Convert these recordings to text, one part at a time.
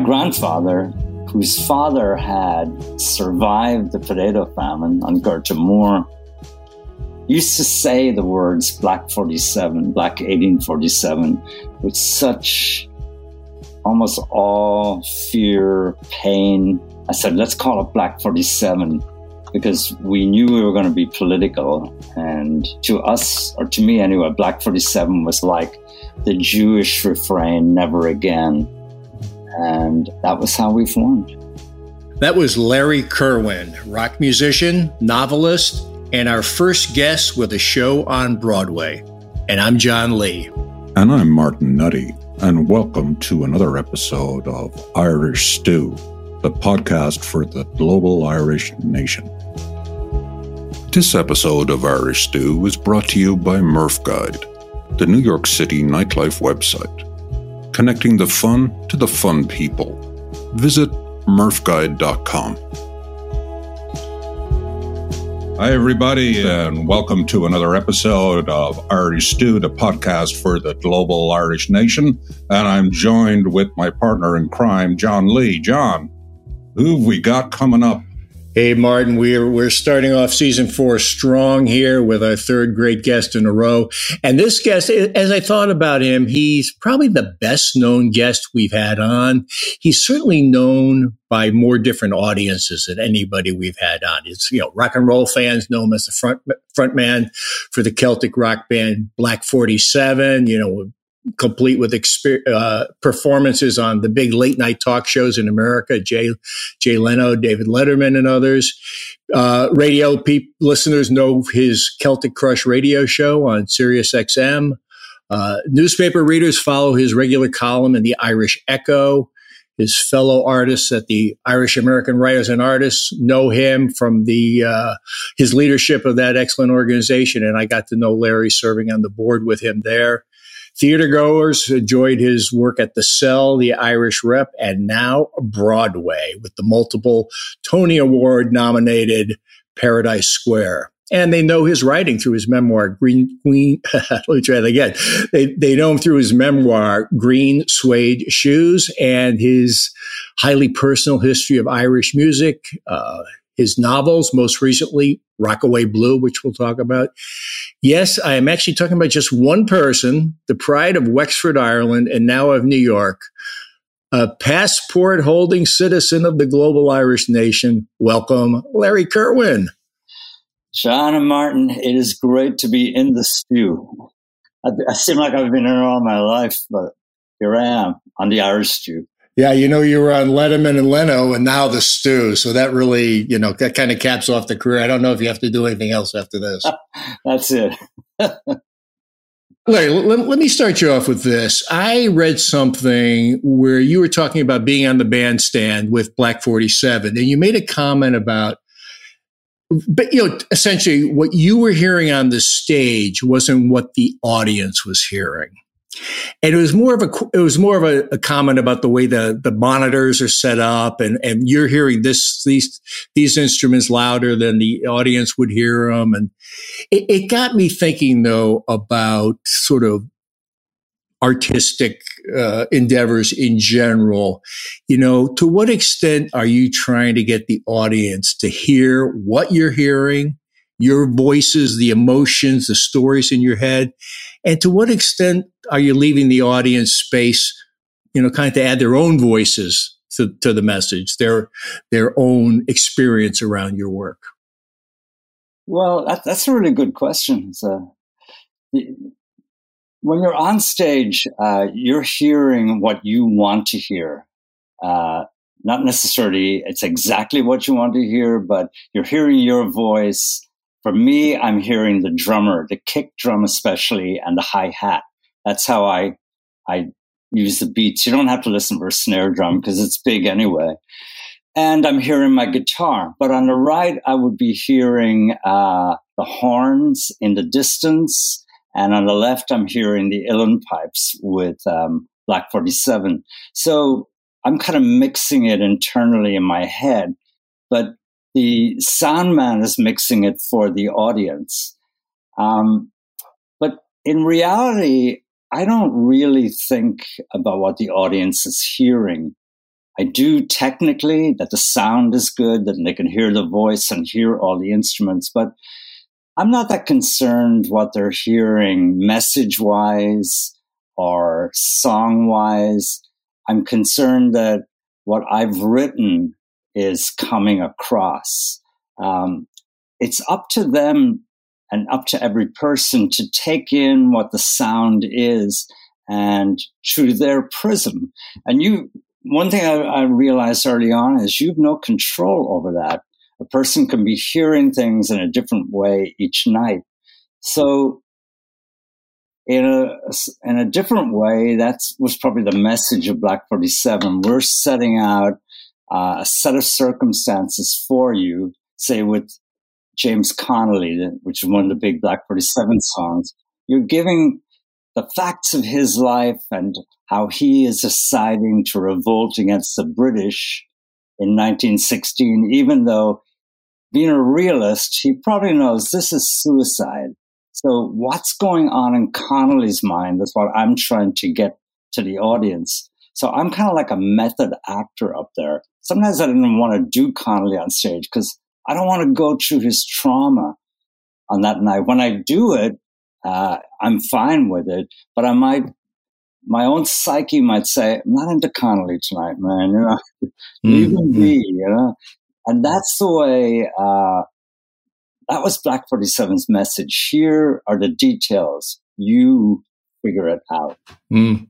my grandfather, whose father had survived the potato famine on Gorta Mór, used to say the words Black 47, Black 1847 with such almost all fear, pain. I said, let's call it Black 47 because we knew we were going to be political. And to us, or to me anyway, Black 47 was like the Jewish refrain, never again. And that was how we formed. That was Larry Kirwan, rock musician, novelist, and our first guest with a show on Broadway. And I'm John Lee. And I'm Martin Nutty. And welcome to another episode of Irish Stew, the podcast for the global Irish nation. This episode of Irish Stew is brought to you by Murph Guide, the New York City nightlife website, connecting the fun to the fun people. Visit murphguide.com. Hi, everybody, and welcome to another episode of Irish Stew, the podcast for the global Irish nation. And I'm joined with my partner in crime, John Lee. John, who've we got coming up Hey, Martin, we're, we're starting off season four strong here with our third great guest in a row. And this guest, as I thought about him, he's probably the best known guest we've had on. He's certainly known by more different audiences than anybody we've had on. It's, you know, rock and roll fans know him as the front, front man for the Celtic rock band Black 47, you know, complete with exper- uh, performances on the big late night talk shows in America, Jay, Jay Leno, David Letterman, and others. Uh, radio pe- listeners know his Celtic Crush radio show on Sirius XM. Uh, newspaper readers follow his regular column in the Irish Echo. His fellow artists at the Irish American Writers and Artists know him from the uh, his leadership of that excellent organization, and I got to know Larry serving on the board with him there. Theater goers enjoyed his work at The Cell, The Irish Rep, and now Broadway with the multiple Tony Award nominated Paradise Square. And they know his writing through his memoir, Green Queen. let me try that again. They, they know him through his memoir, Green Suede Shoes, and his highly personal history of Irish music, uh, his novels, most recently Rockaway Blue, which we'll talk about. Yes, I am actually talking about just one person, the pride of Wexford, Ireland, and now of New York, a passport holding citizen of the global Irish nation. Welcome, Larry Kirwan. John and Martin, it is great to be in the stew. I, I seem like I've been here all my life, but here I am on the Irish stew. Yeah, you know, you were on Letterman and Leno and now the stew. So that really, you know, that kind of caps off the career. I don't know if you have to do anything else after this. That's it. Larry, let, let, me start you off with this. I read something where you were talking about being on the bandstand with Black 47, and you made a comment about, but you know, essentially what you were hearing on the stage wasn't what the audience was hearing and it was more of a it was more of a, a, comment about the way the the monitors are set up and and you're hearing this these these instruments louder than the audience would hear them and it, it got me thinking though about sort of artistic uh, endeavors in general. You know to what extent are you trying to get the audience to hear what you're hearing your voices the emotions the stories in your head and to what extent are you leaving the audience space, you know, kind of to add their own voices to, to the message, their their own experience around your work? Well, that, that's a really good question. So, when you're on stage, uh, you're hearing what you want to hear. Uh, not necessarily it's exactly what you want to hear, but you're hearing your voice for me, I'm hearing the drummer, the kick drum especially, and the hi hat. That's how I I use the beats. You don't have to listen for a snare drum because it's big anyway. And I'm hearing my guitar. But on the right, I would be hearing uh, the horns in the distance. And on the left, I'm hearing the uilleann pipes with um, Black 47. So I'm kind of mixing it internally in my head. But the sound man is mixing it for the audience. Um, but in reality, I don't really think about what the audience is hearing. I do technically that the sound is good, that they can hear the voice and hear all the instruments, but I'm not that concerned what they're hearing message wise or song wise. I'm concerned that what I've written is coming across. Um, it's up to them and up to every person to take in what the sound is and through their prism. And you, one thing I, I realized early on is you've no control over that. A person can be hearing things in a different way each night. So in a in a different way, that was probably the message of Black Forty Seven. We're setting out uh, a set of circumstances for you, say with James Connolly, which is one of the big Black 47 songs. You're giving the facts of his life and how he is deciding to revolt against the British in 1916, even though being a realist, he probably knows this is suicide. So what's going on in Connolly's mind? That's what I'm trying to get to the audience. So I'm kind of like a method actor up there. Sometimes I didn't want to do Connolly on stage because I don't want to go through his trauma on that night. When I do it, uh, I'm fine with it, but I might, my own psyche might say, I'm not into Connolly tonight, man. You know, leave mm-hmm. be, you know. And that's the way. Uh, that was Black 47's message. Here are the details. You figure it out. Mm.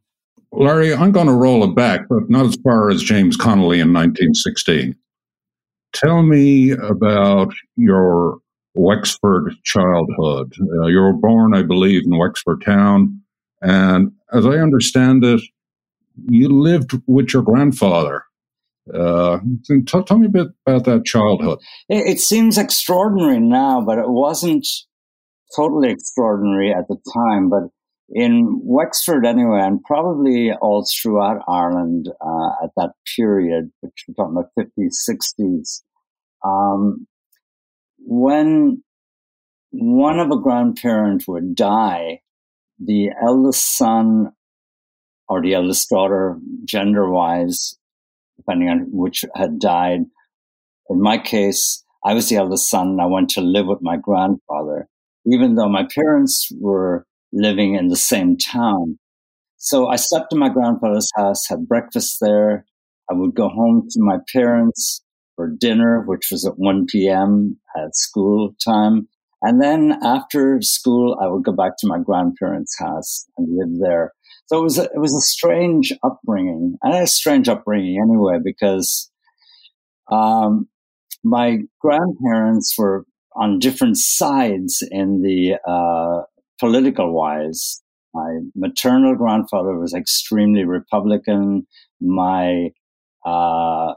Larry, I'm going to roll it back, but not as far as James Connolly in 1916. Tell me about your Wexford childhood. Uh, you were born, I believe, in Wexford town. And as I understand it, you lived with your grandfather. Uh, t- tell me a bit about that childhood. It, it seems extraordinary now, but it wasn't totally extraordinary at the time. But in Wexford, anyway, and probably all throughout Ireland uh, at that period, which we're talking about 50s, 60s, um, when one of a grandparent would die, the eldest son or the eldest daughter, gender wise, depending on which had died. In my case, I was the eldest son and I went to live with my grandfather, even though my parents were living in the same town. So I slept in my grandfather's house, had breakfast there. I would go home to my parents for dinner, which was at 1 p.m. at school time. And then after school, I would go back to my grandparents' house and live there. So it was a, it was a strange upbringing, and a strange upbringing anyway, because um, my grandparents were on different sides in the uh, political wise. My maternal grandfather was extremely Republican. My uh,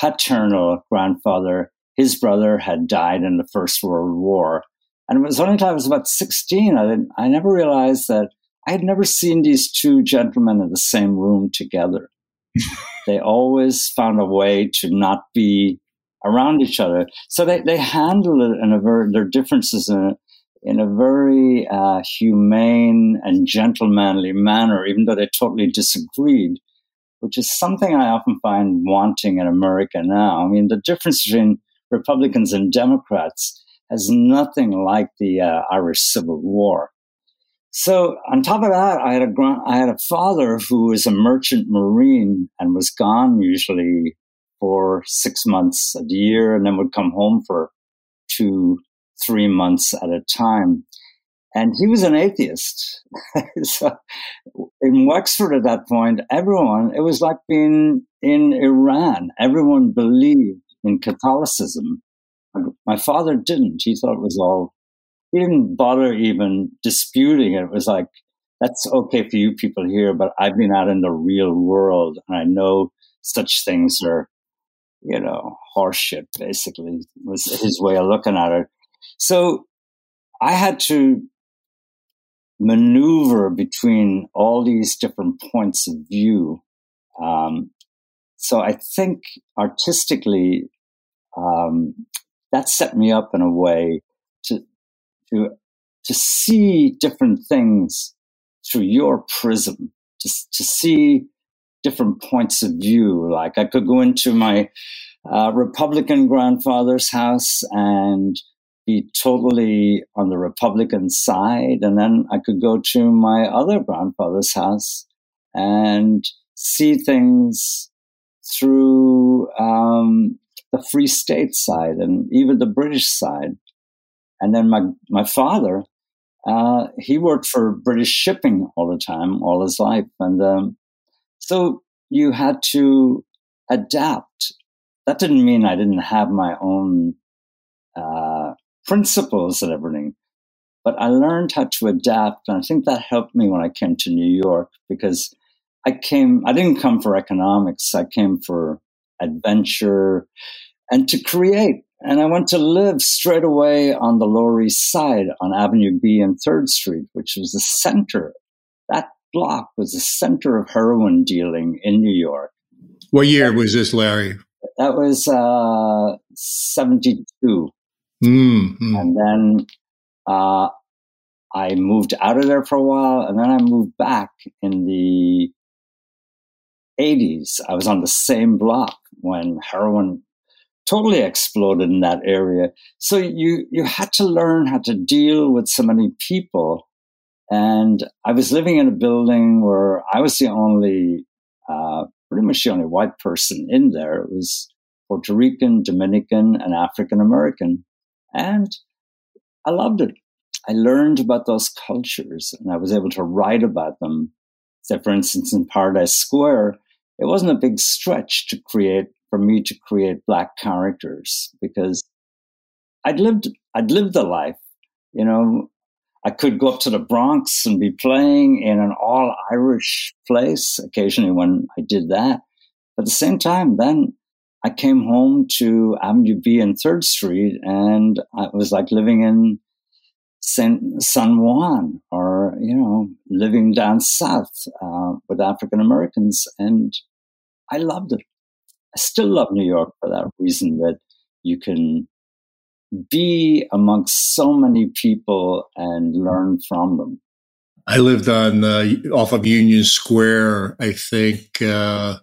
paternal grandfather, his brother had died in the First World War. And it was only until I was about 16, I, didn't, I never realized that I had never seen these two gentlemen in the same room together. they always found a way to not be around each other. So they, they handled it in a very, their differences in a, in a very uh, humane and gentlemanly manner, even though they totally disagreed, which is something I often find wanting in America now. I mean, the difference between Republicans and Democrats has nothing like the uh, Irish Civil War. So on top of that, I had a I had a father who was a merchant marine and was gone usually for six months a year, and then would come home for two three months at a time. And he was an atheist. so in Wexford at that point, everyone, it was like being in Iran. Everyone believed in Catholicism. My father didn't. He thought it was all, he didn't bother even disputing it. It was like, that's okay for you people here, but I've been out in the real world and I know such things are, you know, horseshit, basically, was his way of looking at it. So I had to maneuver between all these different points of view. Um, so I think artistically, um, that set me up in a way to to to see different things through your prism, to to see different points of view. Like I could go into my uh, Republican grandfather's house and be totally on the Republican side. And then I could go to my other grandfather's house and see things through um, the Free State side and even the British side. And then my, my father, uh, he worked for British shipping all the time, all his life. And um, so you had to adapt. That didn't mean I didn't have my own uh, principles and everything, but I learned how to adapt. And I think that helped me when I came to New York because I came, I didn't come for economics. I came for adventure and to create. And I went to live straight away on the Lower East Side on Avenue B and 3rd Street, which was the center. That block was the center of heroin dealing in New York. What year was this, Larry? That was uh, 72. Mm-hmm. And then uh, I moved out of there for a while, and then I moved back in the 80s. I was on the same block when heroin totally exploded in that area. So you you had to learn how to deal with so many people. And I was living in a building where I was the only, uh, pretty much the only white person in there. It was Puerto Rican, Dominican, and African American. And I loved it. I learned about those cultures and I was able to write about them. So, for instance, in Paradise Square, it wasn't a big stretch to create for me to create black characters because I'd lived I'd lived the life. You know, I could go up to the Bronx and be playing in an all Irish place occasionally when I did that. But at the same time, then I came home to Avenue B and Third Street, and I was like living in San, San Juan or you know living down south uh, with African Americans, and I loved it. I still love New York for that reason that you can be amongst so many people and learn from them. I lived on uh, off of Union Square, I think, uh,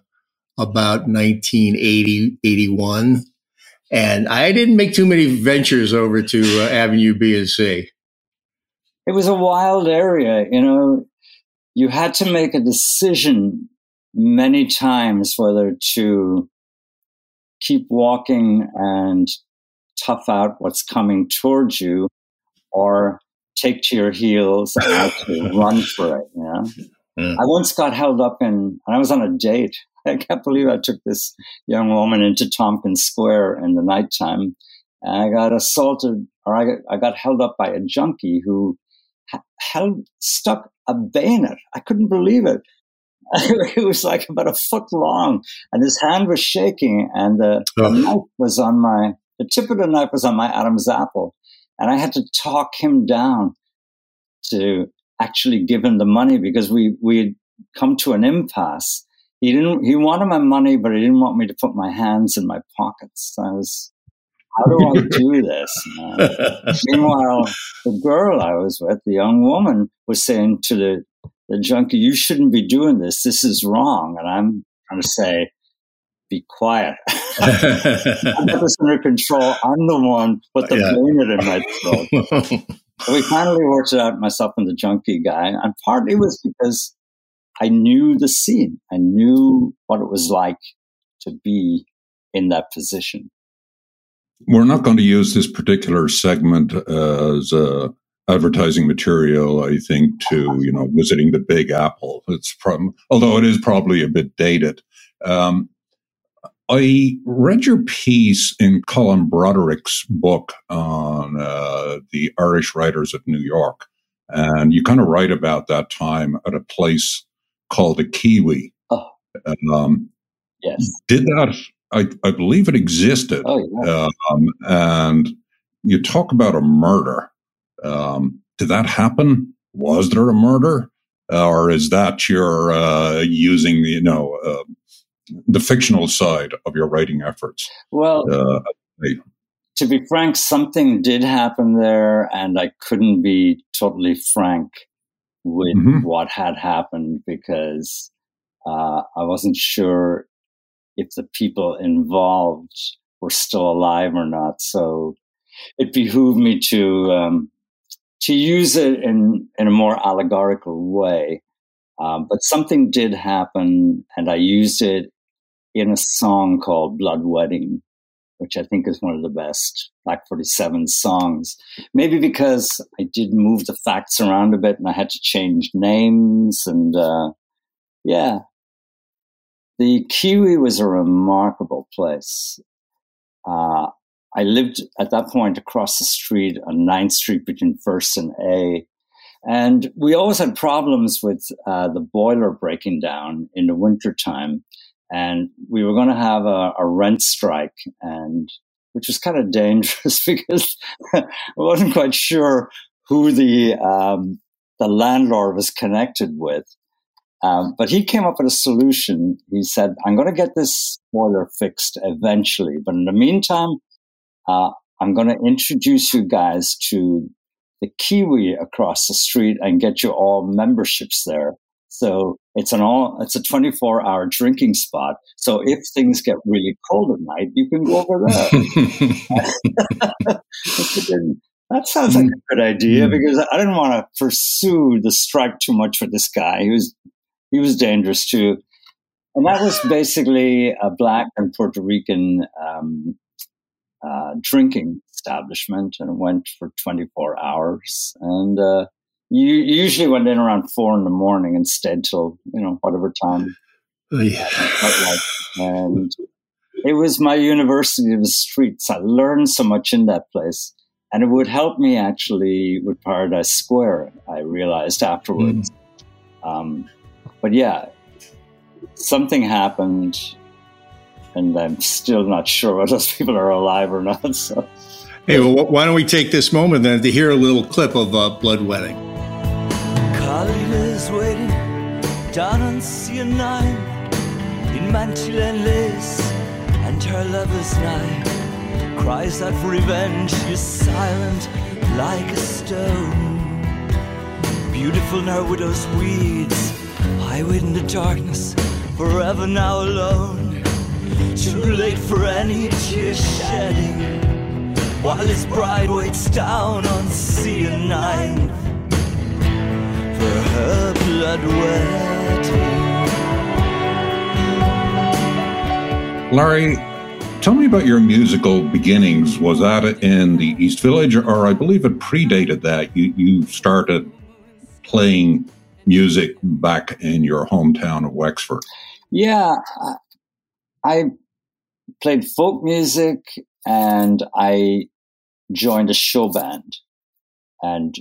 about 1980, 81. And I didn't make too many ventures over to uh, Avenue B and C. It was a wild area, you know. You had to make a decision many times whether to keep walking and tough out what's coming towards you or take to your heels and run for it. You know? Mm. I once got held up in, and I was on a date. I can't believe I took this young woman into Tompkins Square in the nighttime. And I got assaulted, or I got, I got held up by a junkie who held, stuck a bayonet. I couldn't believe it. it was like about a foot long, and his hand was shaking, and the, oh. the knife was on my the tip of the knife was on my Adam's apple, and I had to talk him down to actually give him the money because we we had come to an impasse. He didn't. He wanted my money, but he didn't want me to put my hands in my pockets. I was, how do I do this? Meanwhile, the girl I was with, the young woman, was saying to the the junkie, you shouldn't be doing this. This is wrong. And I'm trying to say, be quiet. I'm this under control. I'm the one put the yeah. in my throat. so we finally worked it out, myself and the junkie guy. And partly was because I knew the scene. I knew what it was like to be in that position. We're not going to use this particular segment as a advertising material, I think, to you know visiting the Big Apple. It's from although it is probably a bit dated. Um, I read your piece in Colin Broderick's book on uh, the Irish writers of New York, and you kind of write about that time at a place called a Kiwi. Oh. Um, yes. Did that? I, I believe it existed. Oh, yeah. um, and you talk about a murder. Um, did that happen? Was there a murder? or is that your uh, using, you know, uh, the fictional side of your writing efforts? Well, uh, to be frank, something did happen there, and I couldn't be totally frank with mm-hmm. what had happened because uh, I wasn't sure if the people involved were still alive or not. So it behooved me to um, to use it in in a more allegorical way. Um, but something did happen, and I used it in a song called "Blood Wedding," which I think is one of the best Black Forty Seven songs. Maybe because I did move the facts around a bit, and I had to change names, and uh, yeah, the Kiwi was a remarkable place. Uh, I lived at that point across the street on 9th Street between First and A. And we always had problems with uh, the boiler breaking down in the wintertime. And we were going to have a, a, rent strike, and which was kind of dangerous because I wasn't quite sure who the um, the landlord was connected with. Um, but he came up with a solution. He said, I'm going to get this boiler fixed eventually. But in the meantime, uh, I'm going to introduce you guys to the Kiwi across the street and get you all memberships there. So it's an all, it's a 24 hour drinking spot. So if things get really cold at night, you can go over there. that sounds like a good idea hmm. because I didn't want to pursue the strike too much with this guy. He was he was dangerous too. And that was basically a black and Puerto Rican um, uh, drinking establishment, and went for 24 hours. And uh, you usually went in around four in the morning and stayed till you know whatever time. Oh, yeah. Like. And it was my university of the streets. I learned so much in that place. And it would help me actually with Paradise Square, I realized afterwards. Mm. Um, but yeah, something happened, and I'm still not sure whether those people are alive or not. So. Hey, well, why don't we take this moment then to hear a little clip of uh, Blood Wedding? Colleen is waiting down on CN9 in mantle and lace, and her lover's nigh cries out for revenge. She's silent like a stone, beautiful in her widow's weeds. I wait in the darkness, forever now alone. Too late for any tear shedding, while his bride waits down on CN9 over her blood wet. Larry, tell me about your musical beginnings. Was that in the East Village, or I believe it predated that? You, you started playing music back in your hometown of Wexford. Yeah, I played folk music and I joined a show band and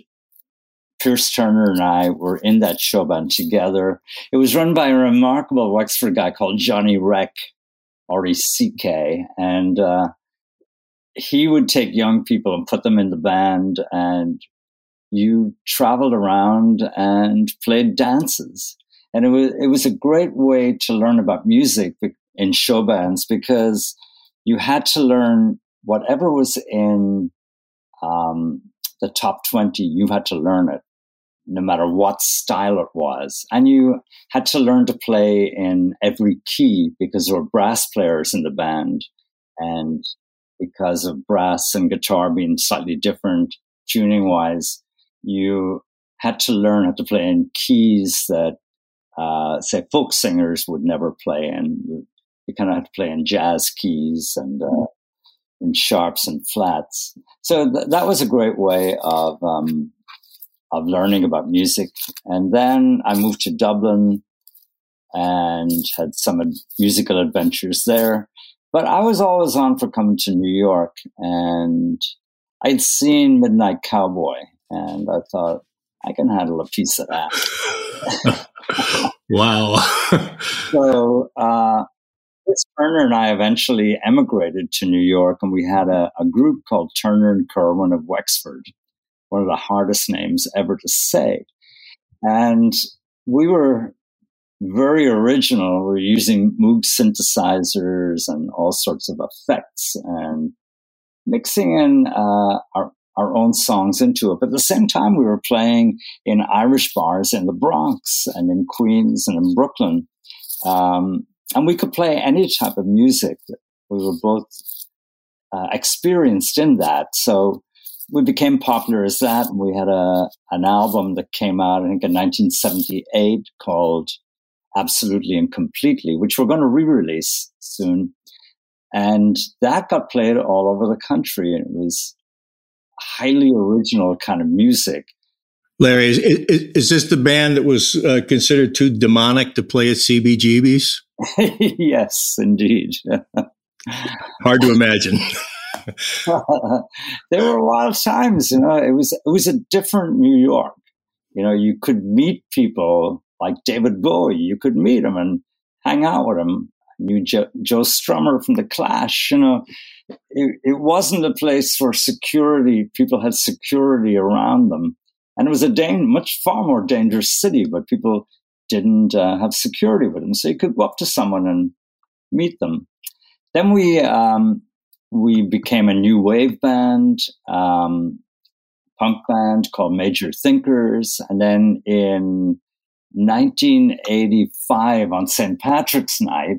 Pierce Turner and I were in that show band together. It was run by a remarkable Wexford guy called Johnny Reck, R E C K. And uh, he would take young people and put them in the band and you traveled around and played dances. And it was, it was a great way to learn about music in show bands because you had to learn whatever was in um, the top 20, you had to learn it no matter what style it was. And you had to learn to play in every key because there were brass players in the band. And because of brass and guitar being slightly different tuning wise, you had to learn how to play in keys that, uh, say, folk singers would never play in. You, kind of had to play in jazz keys and uh, in sharps and flats. So th- that was a great way of um, of learning about music. And then I moved to Dublin and had some ad- musical adventures there. But I was always on for coming to New York, and I'd seen Midnight Cowboy and I thought I can handle a piece of that. wow! so uh, Chris Turner and I eventually emigrated to New York, and we had a, a group called Turner and Kirwan of Wexford, one of the hardest names ever to say, and we were very original. We're using Moog synthesizers and all sorts of effects and mixing in uh, our our own songs into it. But at the same time, we were playing in Irish bars in the Bronx and in Queens and in Brooklyn. Um, and we could play any type of music. We were both uh, experienced in that. So we became popular as that. We had a an album that came out, I think, in 1978 called Absolutely and Completely, which we're going to re-release soon. And that got played all over the country. And it was highly original kind of music. Larry, is, is, is this the band that was uh, considered too demonic to play at CBGB's? yes, indeed. Hard to imagine. there were wild times, you know. It was it was a different New York. You know, you could meet people like David Bowie. You could meet him and hang out with him. Knew Joe, Joe Strummer from the Clash. You know, it, it wasn't a place for security. People had security around them, and it was a dan- much far more dangerous city. But people didn't uh, have security with them, so you could go up to someone and meet them. Then we um, we became a new wave band, um, punk band called Major Thinkers. And then in 1985 on St. Patrick's Night,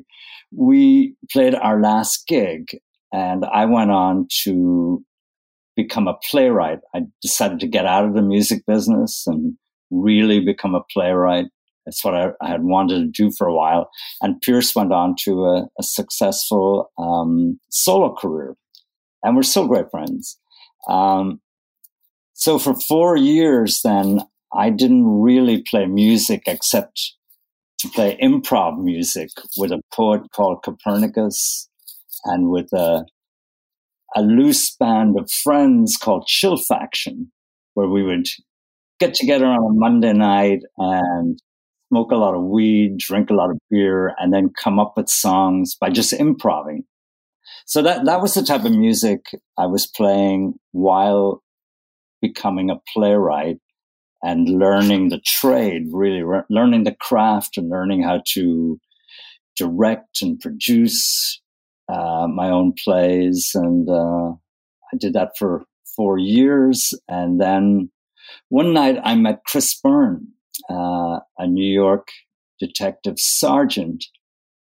we played our last gig. And I went on to become a playwright. I decided to get out of the music business and really become a playwright. That's what I, I, had wanted to do for a while. And Pierce went on to a, a successful um, solo career. And we're still great friends. Um, so for four years, then I didn't really play music except to play improv music with a poet called Copernicus and with a, a loose band of friends called Chill Faction, where we would get together on a Monday night and smoke a lot of weed, drink a lot of beer, and then come up with songs by just improvising. So that, that was the type of music I was playing while becoming a playwright and learning the trade, really re- learning the craft and learning how to direct and produce uh, my own plays. And uh, I did that for four years. And then one night I met Chris Byrne, uh, a New York detective sergeant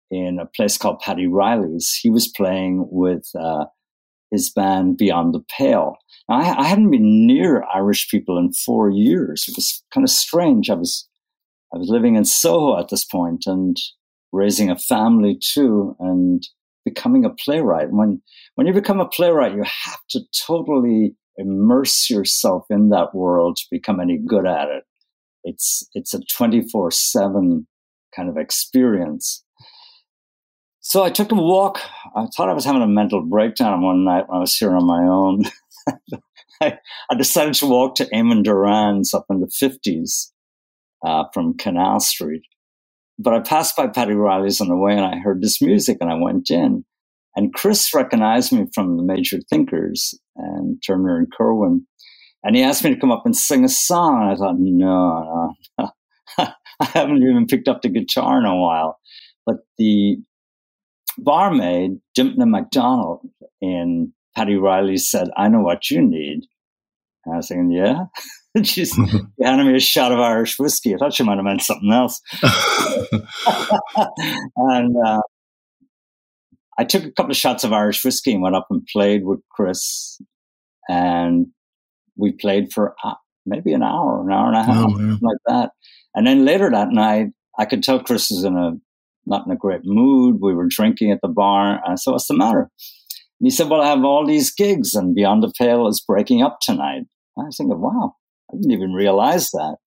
in a place called Paddy Reilly's. He was playing with uh, his band Beyond the Pale. Now, I, I, hadn't been near Irish people in four years. It was kind of strange. I was I was living in Soho at this point and raising a family too, and becoming a playwright. When when you become a playwright, you have to totally immerse yourself in that world to become any good at it. It's it's a twenty four seven kind of experience. So I took a walk. I thought I was having a mental breakdown one night when I was here on my own. I, I, decided to walk to Eamonn Doran's up in the 50s uh, from Canal Street. But I passed by Paddy Reilly's on the way and I heard this music and I went in. And Chris recognized me from the Major Thinkers and Turner and Kirwan. And he asked me to come up and sing a song. And I thought, no, no. I haven't even picked up the guitar in a while. But the barmaid, Dympna McDonald in Paddy Reilly said, I know what you need. And I was thinking, yeah. She's handed me a shot of Irish whiskey. I thought she might have meant something else. and uh, I took a couple of shots of Irish whiskey and went up and played with Chris. And we played for uh, maybe an hour, an hour and a half, oh, like that. And then later that night, I could tell Chris was in a not in a great mood. We were drinking at the bar. And I said, What's the matter? And he said, Well, I have all these gigs and Beyond the Pale is breaking up tonight. I was thinking, Wow, I didn't even realize that.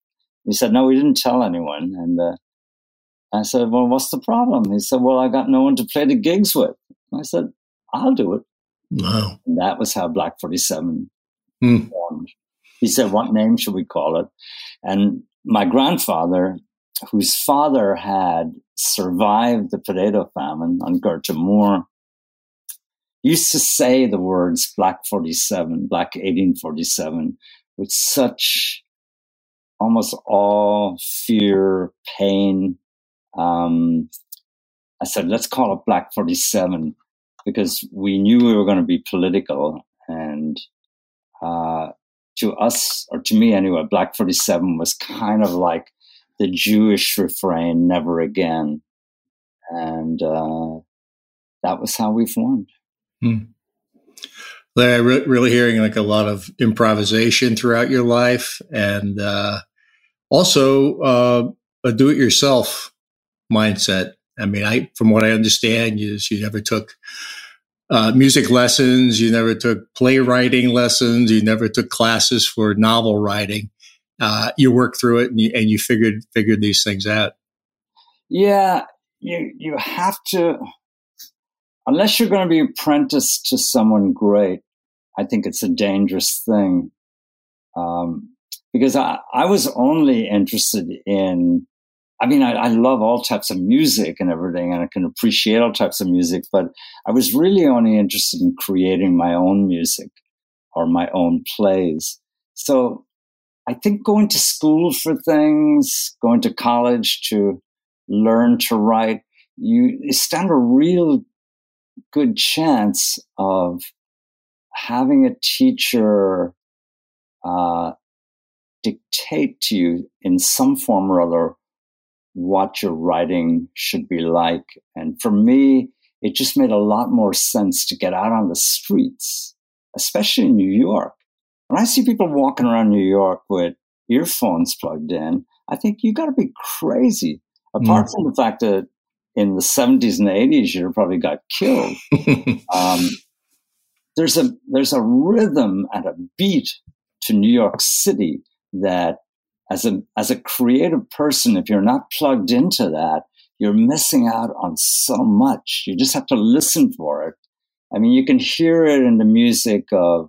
He said, No, we didn't tell anyone. And uh, I said, Well, what's the problem? He said, Well, I got no one to play the gigs with. And I said, I'll do it. Wow. And that was how Black 47 hmm. Formed. He said, What name should we call it? And my grandfather whose father had survived the potato famine on Gorta Mór, used to say the words Black 47, Black 1847 with such almost all fear, pain. Um, I said, let's call it Black 47 because we knew we were going to be political. And uh, to us, or to me anyway, Black 47 was kind of like the Jewish refrain, never again. and uh, that was how we formed. Hmm. Larry, re- really hearing like a lot of improvisation throughout your life, and uh, also uh, a do-it-yourself mindset. I mean, I from what I understand, is you never took uh, music lessons, you never took playwriting lessons, you never took classes for novel writing. Uh, you worked through it and you, and you figured figured these things out. Yeah, you you have to unless you're going to be apprenticed to someone great. I think it's a dangerous thing um, because I, I was only interested in. I mean, I, I love all types of music and everything, and I can appreciate all types of music, but I was really only interested in creating my own music or my own plays. So I think going to school for things, going to college to learn to write, you stand a real good chance of having a teacher uh, dictate to you in some form or other what your writing should be like. And for me, it just made a lot more sense to get out on the streets, especially in New York. When I see people walking around New York with earphones plugged in, I think you got to be crazy. Apart mm. from the fact that in the 70s and 80s, you probably got killed. um, there's a there's a rhythm and a beat to New York City that as a as a creative person, if you're not plugged into that, you're missing out on so much. You just have to listen for it. I mean, you can hear it in the music of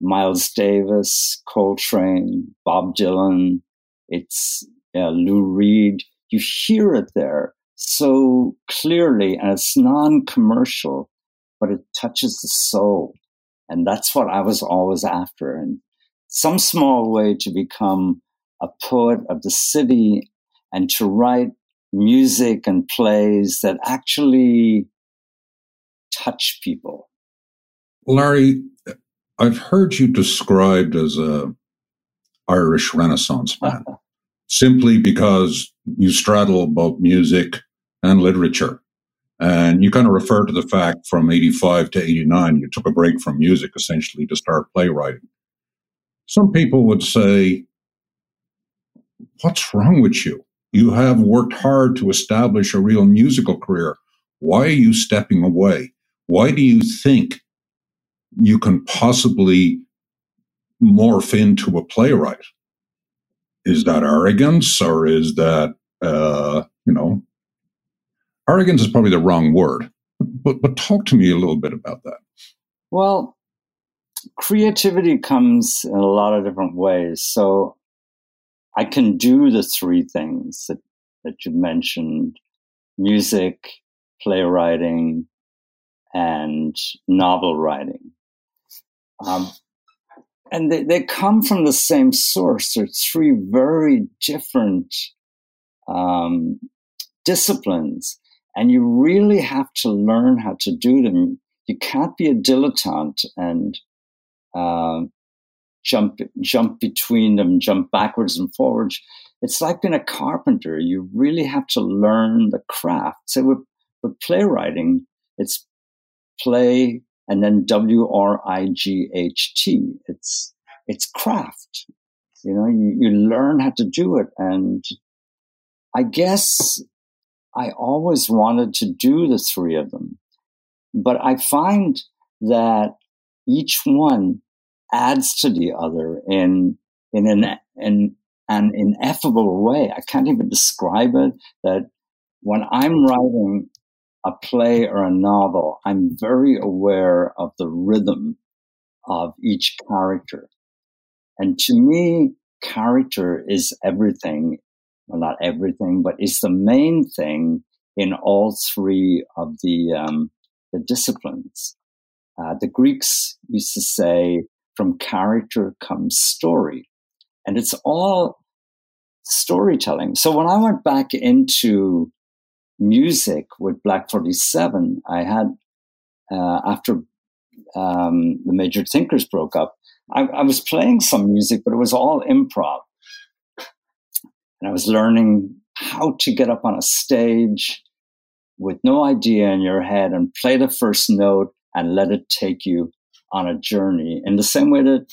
Miles Davis, Coltrane, Bob Dylan. It's uh, Lou Reed. You hear it there so clearly, and it's non-commercial, but it touches the soul. And that's what I was always after. And some small way to become a poet of the city and to write music and plays that actually touch people. Larry, I've heard you described as a Irish Renaissance man, simply because you straddle both music and literature. And you kind of refer to the fact from 85 to 89, you took a break from music essentially to start playwriting. Some people would say, What's wrong with you? You have worked hard to establish a real musical career. Why are you stepping away? Why do you think you can possibly morph into a playwright? Is that arrogance or is that, uh, you know, arrogance is probably the wrong word, but, but talk to me a little bit about that. Well, creativity comes in a lot of different ways. So I can do the three things that, that you mentioned music, playwriting, and novel writing. Um, and they, they come from the same source. They're three very different um, disciplines and you really have to learn how to do them. You can't be a dilettante and uh, jump jump between them, jump backwards and forwards. It's like being a carpenter. You really have to learn the craft. So with, with playwriting, it's play and then W R I G H T. It's it's craft. You know, you, you learn how to do it, and I guess I always wanted to do the three of them. But I find that each one adds to the other in, in an, in an ineffable way. I can't even describe it that when I'm writing a play or a novel, I'm very aware of the rhythm of each character. And to me, character is everything well, not everything, but is the main thing in all three of the, um, the disciplines. Uh, the Greeks used to say, from character comes story. And it's all storytelling. So when I went back into music with Black 47, I had, uh, after um, the Major Thinkers broke up, I, I was playing some music, but it was all improv and I was learning how to get up on a stage with no idea in your head and play the first note and let it take you on a journey in the same way that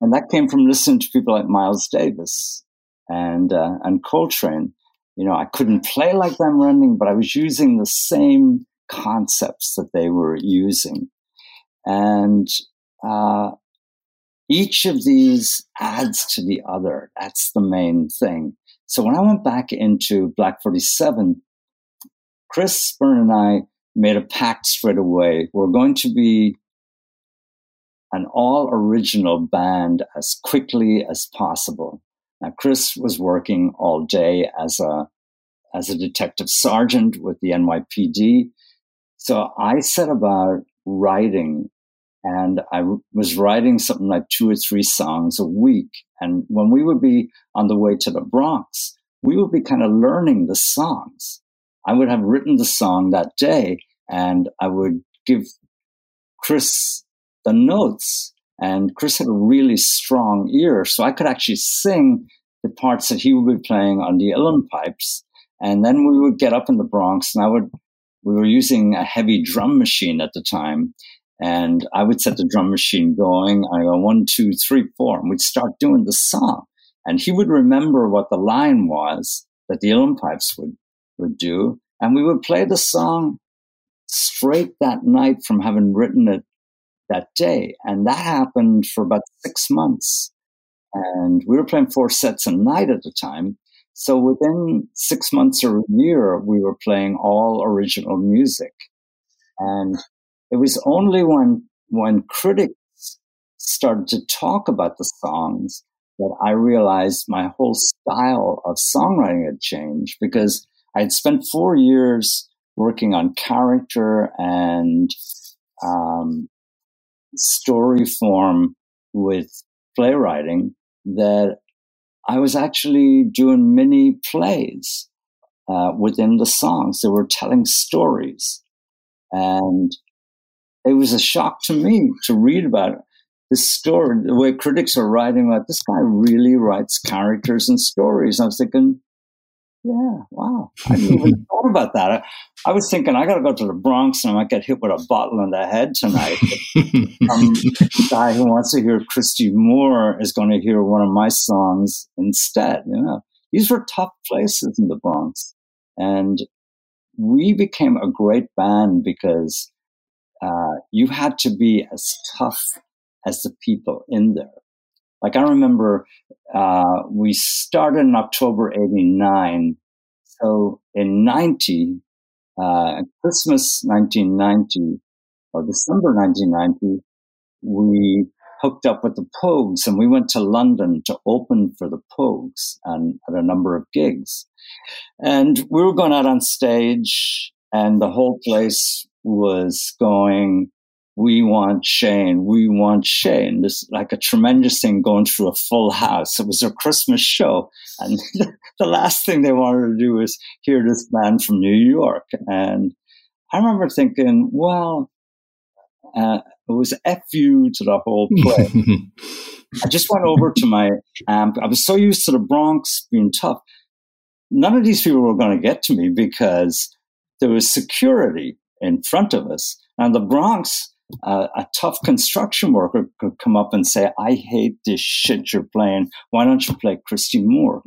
and that came from listening to people like Miles Davis and uh, and Coltrane. You know, I couldn't play like them running, but I was using the same concepts that they were using, and uh, each of these adds to the other. That's the main thing. So when I went back into Black Forty Seven, Chris Byrne and I made a pact straight away. We're going to be an all original band as quickly as possible. Now, Chris was working all day as a as a detective sergeant with the NYPD. So I set about writing and I was writing something like two or three songs a week. And when we would be on the way to the Bronx, we would be kind of learning the songs. I would have written the song that day and I would give Chris the notes. And Chris had a really strong ear, so I could actually sing the parts that he would be playing on the uilleann pipes. And then we would get up in the Bronx, and I would. We were using a heavy drum machine at the time, and I would set the drum machine going. I go one, two, three, four, and we'd start doing the song. And he would remember what the line was that the uilleann pipes would would do, and we would play the song straight that night from having written it that day. And that happened for about six months. And we were playing four sets a night at the time. So within six months or a year, we were playing all original music. And it was only when, when critics started to talk about the songs that I realized my whole style of songwriting had changed because I had spent four years working on character and um, story form with playwriting that I was actually doing mini plays uh, within the songs. They were telling stories. And it was a shock to me to read about this story, the way critics are writing about this guy really writes characters and stories. I was thinking, yeah, wow. I didn't even thought about that. I, I was thinking I got to go to the Bronx and I might get hit with a bottle in the head tonight. um, the guy who wants to hear Christy Moore is going to hear one of my songs instead. You know, these were tough places in the Bronx, and we became a great band because uh, you had to be as tough as the people in there. Like I remember uh, we started in October 89. So in 90, uh, Christmas 1990 or December 1990, we hooked up with the Pogues and we went to London to open for the Pogues and at a number of gigs. And we were going out on stage and the whole place was going we want Shane, we want Shane. This like a tremendous thing going through a full house. It was a Christmas show, and the last thing they wanted to do was hear this band from New York. And I remember thinking, well, uh, it was fu to the whole play. I just went over to my amp. I was so used to the Bronx being tough. None of these people were going to get to me because there was security in front of us. And the Bronx, uh, a tough construction worker could come up and say, I hate this shit you're playing. Why don't you play Christy Moore?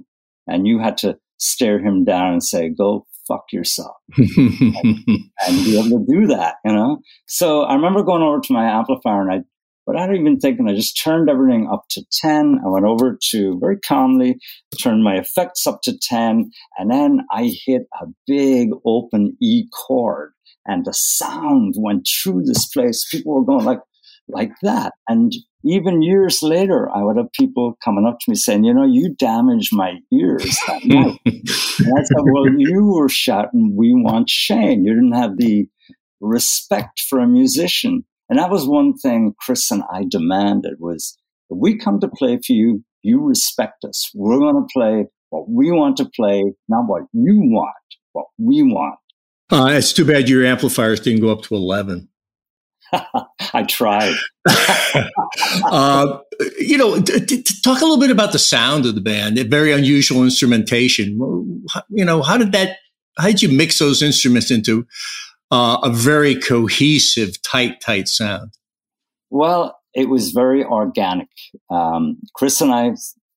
And you had to stare him down and say, go fuck yourself. and, and, be able to do that, you know? So I remember going over to my amplifier and I, without even thinking, I just turned everything up to 10. I went over to very calmly, turned my effects up to 10, and then I hit a big open E chord and the sound went through this place. People were going like, like that. And even years later, I would have people coming up to me saying, you know, you damaged my ears that night. and I said, well, you were shouting, we want Shane. You didn't have the respect for a musician. And that was one thing Chris and I demanded was, if we come to play for you, you respect us. We're going to play what we want to play, not what you want, what we want. Uh, it's too bad your amplifiers didn't go up to 11. I tried. uh, you know, t- t- talk a little bit about the sound of the band. Very unusual instrumentation. You know, how did that how did you mix those instruments into uh, a very cohesive, tight, tight sound? Well, it was very organic. Um, Chris and I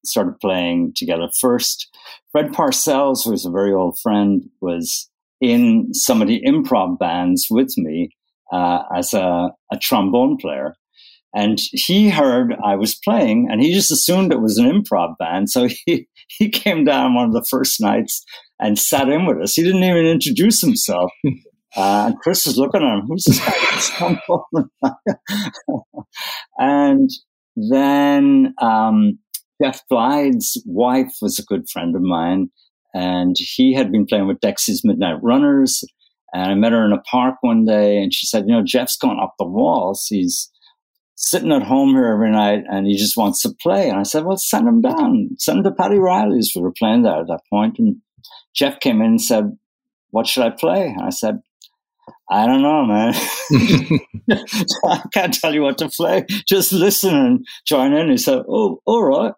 started playing together first. Fred Parcells, who was a very old friend, was in some of the improv bands with me uh, as a, a trombone player. And he heard I was playing and he just assumed it was an improv band. So he, he came down one of the first nights and sat in with us. He didn't even introduce himself. Uh, and Chris is looking at him. Who's this guy? and then um, Jeff Blythe's wife was a good friend of mine, and he had been playing with Dexy's Midnight Runners. And I met her in a park one day, and she said, "You know, Jeff's gone up the walls. He's sitting at home here every night, and he just wants to play." And I said, "Well, send him down. Send him to Paddy Reilly's. We were playing there at that point." And Jeff came in and said, "What should I play?" And I said, I don't know, man. I can't tell you what to play. Just listen and join in. He said, Oh, all right.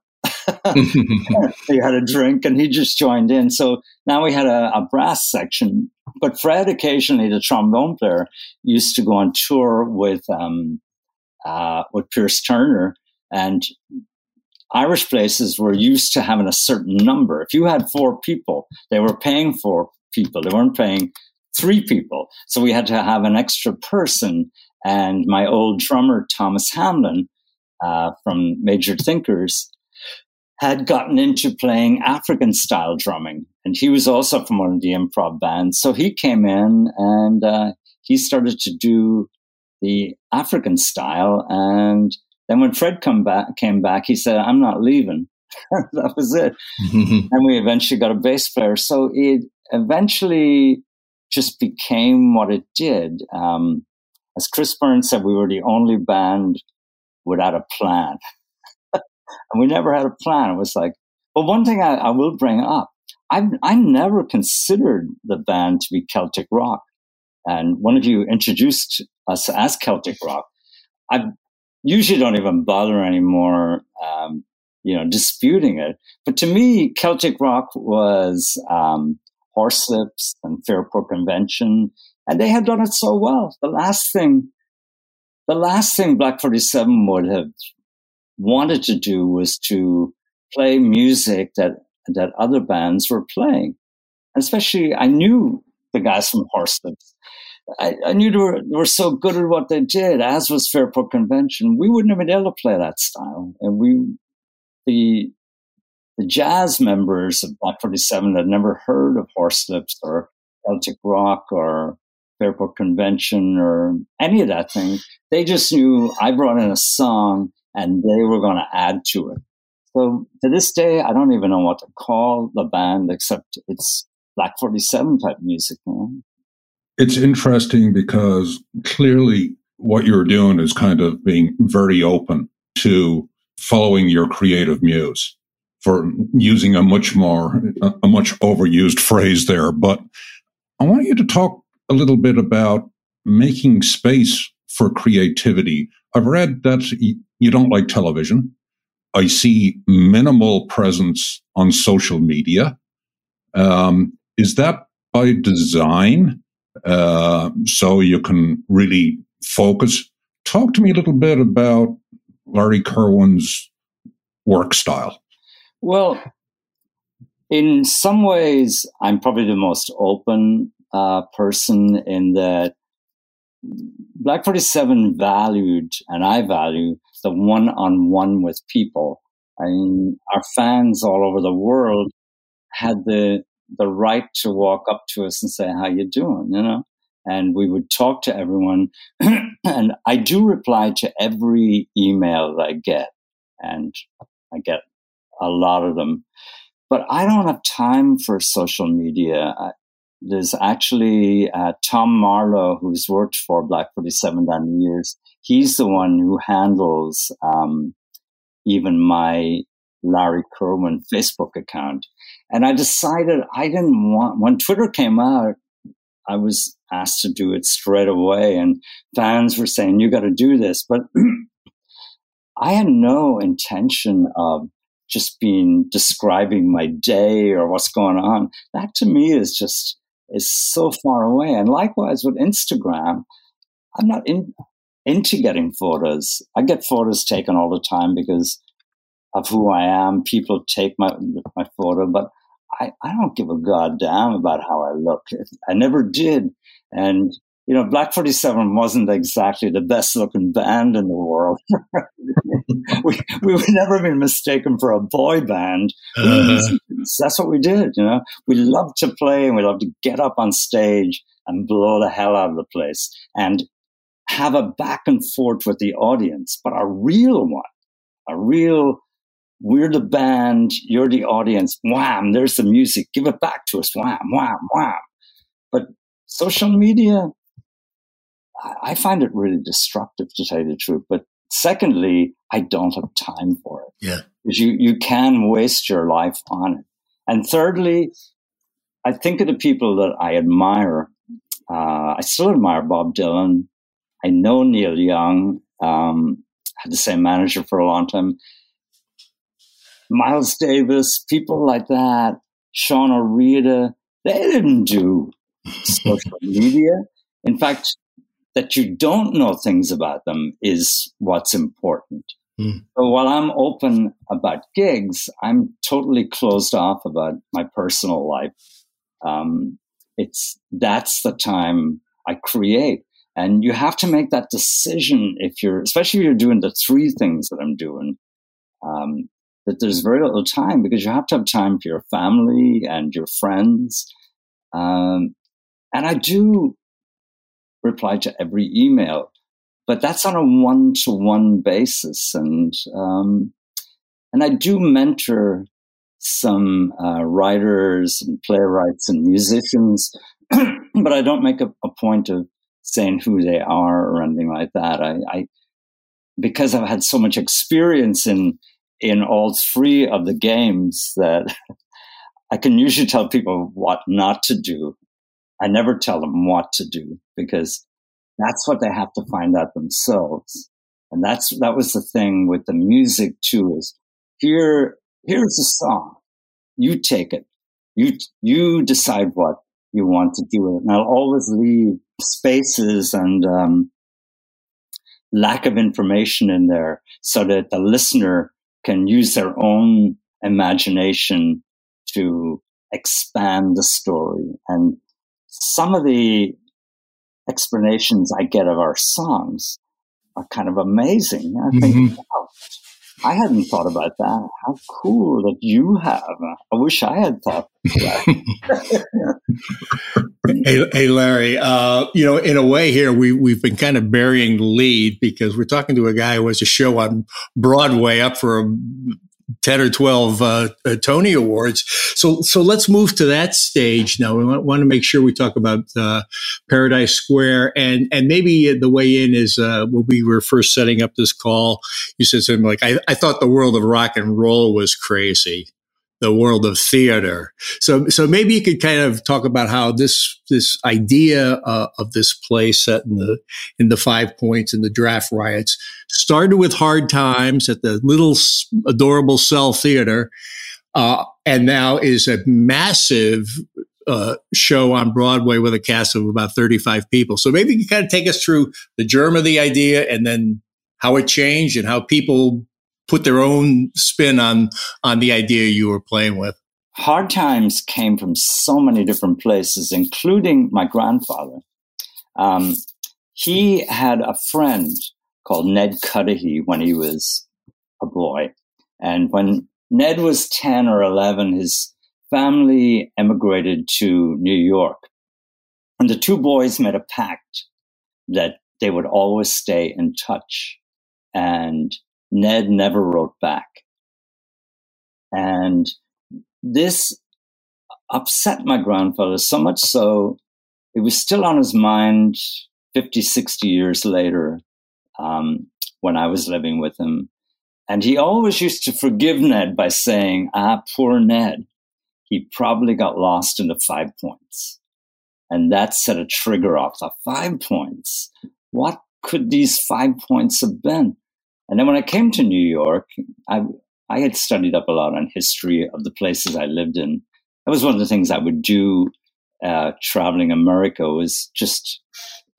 he had a drink and he just joined in. So now we had a, a, brass section. But Fred, occasionally the trombone player, used to go on tour with um, uh, with Pierce Turner, and Irish places were used to having a certain number. If you had four people, they were paying for people. They weren't paying three people, so we had to have an extra person. And my old drummer Thomas Hamlin uh, from Major Thinkers had gotten into playing African style drumming. And he was also from one of the improv bands. So he came in and uh, he started to do the African style. And then when Fred come back, came back, he said, I'm not leaving. that was it. and we eventually got a bass player. So it eventually just became what it did. Um, as Chris Burns said, we were the only band without a plan and we never had a plan. It was like, but one thing I, I will bring up, I I never considered the band to be Celtic rock, and one of you introduced us as Celtic rock. I usually don't even bother anymore, um, you know, disputing it. But to me, Celtic rock was um, Horslips and Fairport Convention, and they had done it so well. The last thing, the last thing Black Forty Seven would have wanted to do was to play music that that other bands were playing. especially, I knew the guys from Horslips. I, I, knew they were, they were so good at what they did, as was Fairport Convention. We wouldn't have been able to play that style. And we, the, the jazz members of Black 47 had never heard of Horslips or Celtic Rock or Fairport Convention or any of that thing. They just knew I brought in a song and they were going to add to it. So to this day, I don't even know what to call the band except it's Black 47 type music. It's interesting because clearly what you're doing is kind of being very open to following your creative muse for using a much more, a much overused phrase there. But I want you to talk a little bit about making space for creativity. I've read that you don't like television. I see minimal presence on social media. Um, is that by design? Uh, so you can really focus. Talk to me a little bit about Larry Kirwan's work style. Well, in some ways, I'm probably the most open uh, person in that Black 47 valued, and I value, the one on one with people. I mean, our fans all over the world had the the right to walk up to us and say, "How you doing?" You know, and we would talk to everyone. and I do reply to every email that I get, and I get a lot of them. But I don't have time for social media. There's actually uh, Tom Marlowe, who's worked for Black 47 down years. He's the one who handles um, even my Larry Kirwan Facebook account. And I decided I didn't want, when Twitter came out, I was asked to do it straight away. And fans were saying, you got to do this. But I had no intention of just being describing my day or what's going on. That to me is just is so far away. And likewise with Instagram, I'm not in, into getting photos. I get photos taken all the time because of who I am. People take my my photo, but I, I don't give a goddamn about how I look. I never did. And you know, Black 47 wasn't exactly the best looking band in the world. we, we would never been mistaken for a boy band. Uh-huh. That's what we did, you know. We loved to play and we loved to get up on stage and blow the hell out of the place and have a back and forth with the audience, but a real one, a real, we're the band, you're the audience, wham, there's the music, give it back to us, wham, wham, wham. But social media, I find it really destructive to tell you the truth. But secondly, I don't have time for it. Yeah. Because you, you can waste your life on it. And thirdly, I think of the people that I admire. Uh, I still admire Bob Dylan. I know Neil Young. Um, had the same manager for a long time. Miles Davis, people like that. Seán Ó Riada, they didn't do social media. In fact, that you don't know things about them is what's important. Mm. So while I'm open about gigs, I'm totally closed off about my personal life. Um, it's that's the time I create, and you have to make that decision if you're, especially if you're doing the three things that I'm doing. Um, that there's very little time because you have to have time for your family and your friends. Um, and I do reply to every email. But that's on a one to one basis. And, um, and I do mentor some uh, writers and playwrights and musicians, but I don't make a, a, point of saying who they are or anything like that. I, I, because I've had so much experience in in all three of the games that I can usually tell people what not to do I never tell them what to do because that's what they have to find out themselves. And that's, that was the thing with the music too is here, here's a song. You take it. You, you decide what you want to do with it. And I'll always leave spaces and, um, lack of information in there so that the listener can use their own imagination to expand the story. And some of the explanations I get of our songs are kind of amazing. I think, mm-hmm. wow, I hadn't thought about that. How cool that you have. I wish I had thought hey, hey, Larry, uh, you know, in a way here, we, we've been kind of burying the lead because we're talking to a guy who has a show on Broadway up for a 10 or 12 uh, uh, Tony Awards. So, so let's move to that stage now. We want, want to make sure we talk about uh, Paradise Square and, and maybe the way in is uh, when we were first setting up this call, you said something like, I, I thought the world of rock and roll was crazy the world of theater. So, so maybe you could kind of talk about how this this idea uh, of this play set in the in the Five Points and the Draft Riots started with Hard Times at the little adorable Cell Theater, uh, and now is a massive. Uh, show on Broadway with a cast of about 35 people. So maybe you can kind of take us through the germ of the idea and then how it changed and how people put their own spin on on the idea you were playing with. Hard times came from so many different places, including my grandfather. Um, he had a friend called Ned Cudahy when he was a boy. And when Ned was 10 or 11, his family emigrated to New York. And the two boys made a pact that they would always stay in touch. And Ned never wrote back. And this upset my grandfather so much so it was still on his mind 50, 60 years later um, when I was living with him. And he always used to forgive Ned by saying, Ah, poor Ned. He probably got lost in the five points. And that set a trigger off the five points. What could these five points have been? And then when I came to New York, I, I had studied up a lot on history of the places I lived in. That was one of the things I would do uh, traveling America was just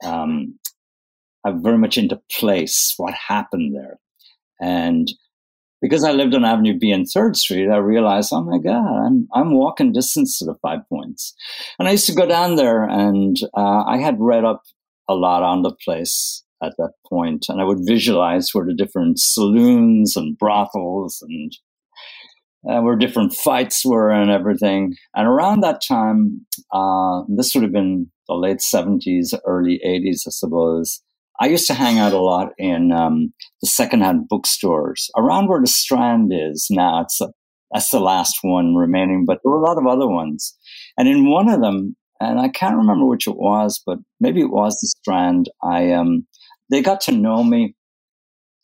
um, very much into place, what happened there. And because I lived on Avenue B and Third Street, I realized, oh my God, I'm I'm walking distance to the Five Points, and I used to go down there, and uh, I had read up a lot on the place at that point, and I would visualize where the different saloons and brothels and uh, where different fights were and everything. And around that time, uh, this would have been the late 70s, early 80s, I suppose. I used to hang out a lot in um, the secondhand bookstores around where the Strand is now. It's a, that's the last one remaining, but there were a lot of other ones. And in one of them, and I can't remember which it was, but maybe it was the Strand. I um, they got to know me,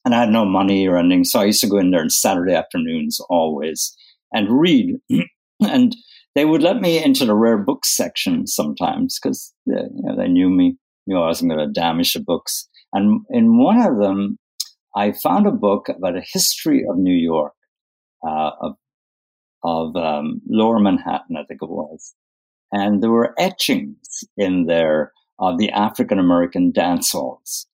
and I had no money or anything, so I used to go in there on Saturday afternoons always and read. and they would let me into the rare books section sometimes because you know, they knew me knew I wasn't going to damage the books. And in one of them, I found a book about a history of New York, uh, of, of um, Lower Manhattan, I think it was. And there were etchings in there of the African American dance halls.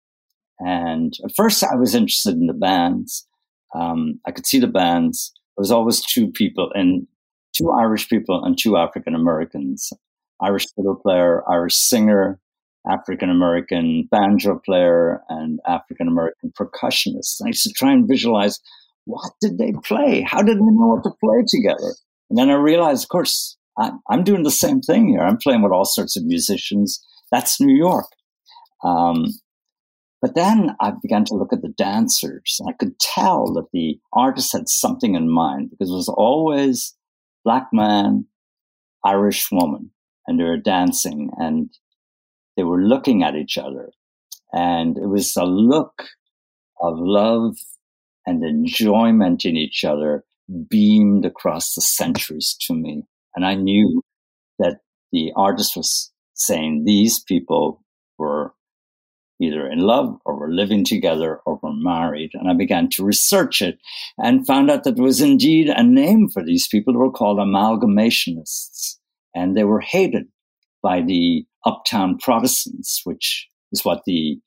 And at first, I was interested in the bands. Um, I could see the bands. There was always two people, and two Irish people and two African Americans. Irish fiddle player, Irish singer, African American banjo player and African American percussionist. I used to try and visualize what did they play? How did they know what to play together? And then I realized, of course, I'm doing the same thing here. I'm playing with all sorts of musicians. That's New York. Um, but then I began to look at the dancers, and I could tell that the artist had something in mind because it was always black man, Irish woman, and they were dancing. And they were looking at each other. And it was a look of love and enjoyment in each other beamed across the centuries to me. And I knew that the artist was saying these people were either in love or were living together or were married. And I began to research it and found out that there was indeed a name for these people. They were called amalgamationists and they were hated by the uptown Protestants, which is what the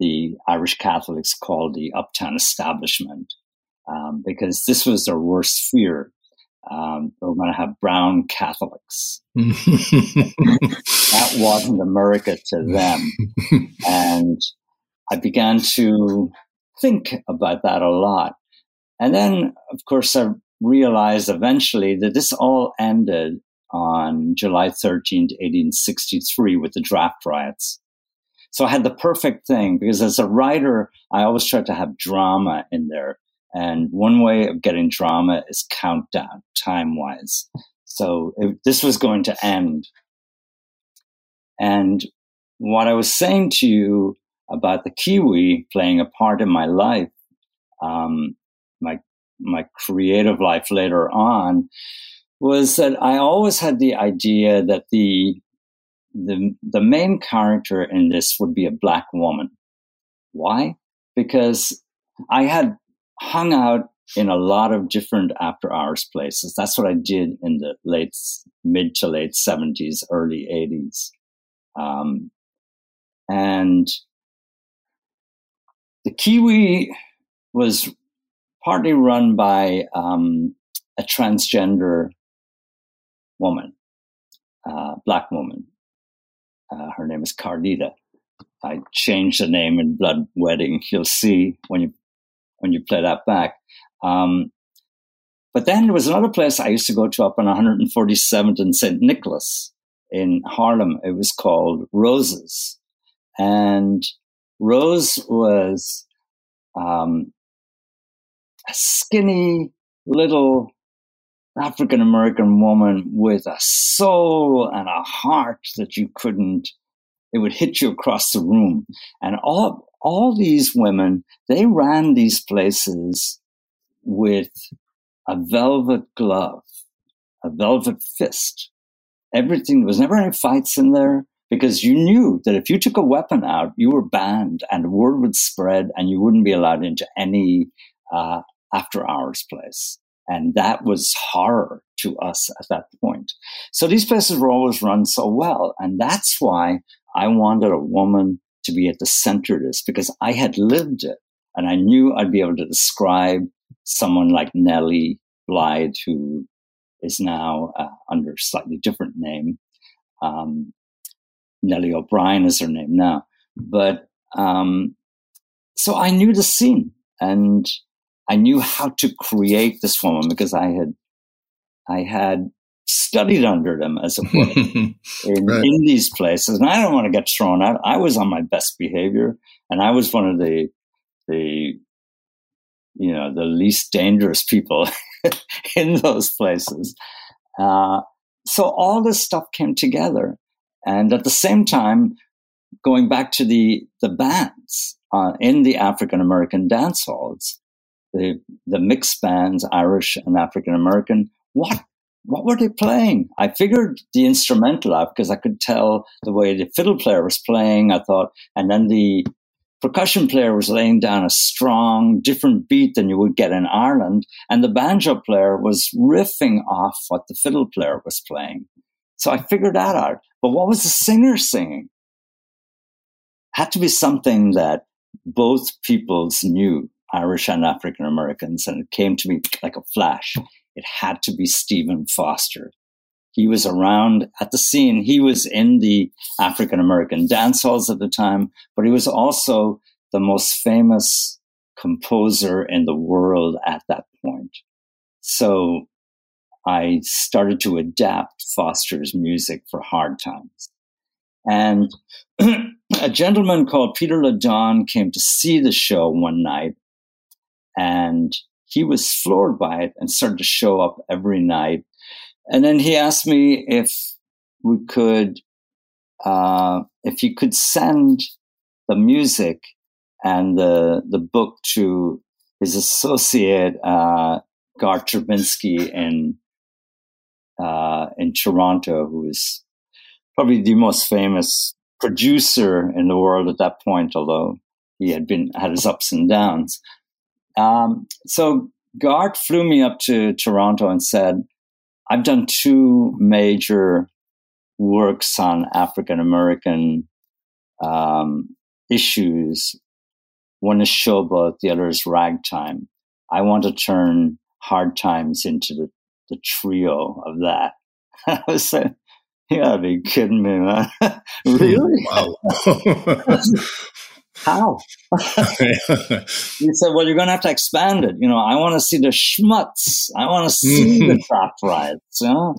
the Irish Catholics call the uptown establishment, um, because this was their worst fear. Um, were going to have brown Catholics. that wasn't America to them. and I began to think about that a lot. And then, of course, I realized eventually that this all ended on July 13th, 1863, with the draft riots. So I had the perfect thing because as a writer, I always try to have drama in there. And one way of getting drama is countdown, time wise. So this was going to end. And what I was saying to you about the Kiwi playing a part in my life, um, my my creative life later on, was that I always had the idea that the the the main character in this would be a black woman. Why? Because I had hung out in a lot of different after hours places. That's what I did in the late mid to late seventies, early eighties, um, and the Kiwi was partly run by um, a transgender woman, uh, black woman. Uh, her name is Cardita. I changed the name in Blood Wedding. You'll see when you when you play that back. Um, but then there was another place I used to go to up on 147th and St. Nicholas in Harlem. It was called Roses, and Rose was um, a skinny little African American woman with a soul and a heart that you couldn't, it would hit you across the room. And all, all these women, they ran these places with a velvet glove, a velvet fist. Everything, there was never any fights in there because you knew that if you took a weapon out, you were banned and word would spread and you wouldn't be allowed into any uh, after hours place. And that was horror to us at that point. So these places were always run so well. And that's why I wanted a woman to be at the center of this because I had lived it and I knew I'd be able to describe someone like Nellie Blythe, who is now uh, under a slightly different name. Um, Nellie O'Brien is her name now. But um, so I knew the scene and I knew how to create this woman because I had I had studied under them as a were in, right. in, these places. And I don't want to get thrown out. I was on my best behavior and I was one of the the you know the least dangerous people in those places. Uh, so all this stuff came together, and at the same time, going back to the the bands uh, in the African American dance halls, the the mixed bands, Irish and African American. What what were they playing? I figured the instrumental out because I could tell the way the fiddle player was playing. I thought, and then the percussion player was laying down a strong, different beat than you would get in Ireland, and the banjo player was riffing off what the fiddle player was playing. So I figured that out. But what was the singer singing? Had to be something that both peoples knew, Irish and African Americans, and it came to me like a flash. It had to be Stephen Foster. He was around at the scene. He was in the African American dance halls at the time, but he was also the most famous composer in the world at that point. So I started to adapt Foster's music for hard times. And a gentleman called Peter LeDon came to see the show one night and he was floored by it and started to show up every night and then he asked me if we could, uh, if he could send the music and the the book to his associate uh, Garth Drabinsky in uh, in Toronto, who is probably the most famous producer in the world at that point, although he had been had his ups and downs. Um, so Garth flew me up to Toronto and said, I've done two major works on African American um, issues. One is Showboat, the other is Ragtime. I want to turn Hard Times into the, the trio of that. I was saying, you gotta be kidding me, man. really? Wow. How? he said, well, you're going to have to expand it. You know, I want to see the schmutz. I want to see the draft riots. You know?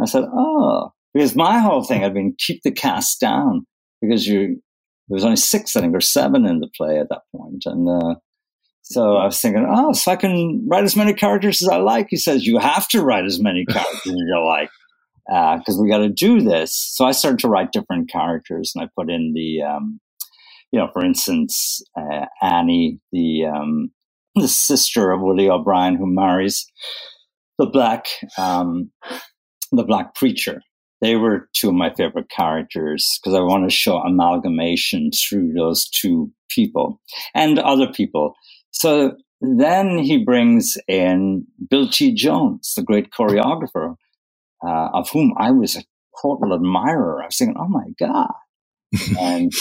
I said, oh, because my whole thing had been keep the cast down because you, there was only six, I think, or seven in the play at that point. And, uh, so I was thinking, oh, so I can write as many characters as I like. He says, you have to write as many characters as you like because uh, we got to do this. So I started to write different characters and I put in the, um, you know, for instance, uh, Annie, the um, the sister of Willie O'Brien, who marries the black um, the black preacher. They were two of my favorite characters because I want to show amalgamation through those two people and other people. So then he brings in Bill T. Jones, the great choreographer, uh, of whom I was a total admirer. I was thinking, oh my God, and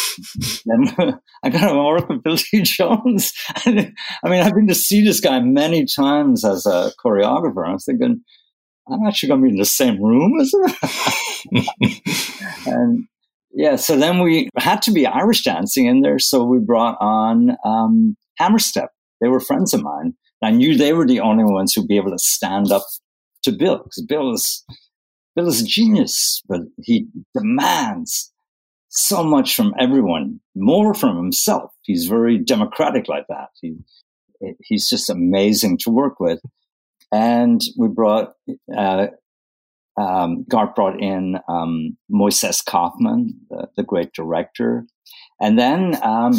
then I got to work with Bill T. Jones. I mean, I've been to see this guy many times as a choreographer. I was thinking, I'm actually going to be in the same room as him. and yeah, so then we had to be Irish dancing in there. So we brought on um, Hammerstep. They were friends of mine. I knew they were the only ones who'd be able to stand up to Bill because Bill is Bill is a genius, but he demands so much from everyone, more from himself. He's very democratic like that. He, he's just amazing to work with. And we brought, uh, um, Garth brought in um, Moises Kaufman, the, the, great director. And then um,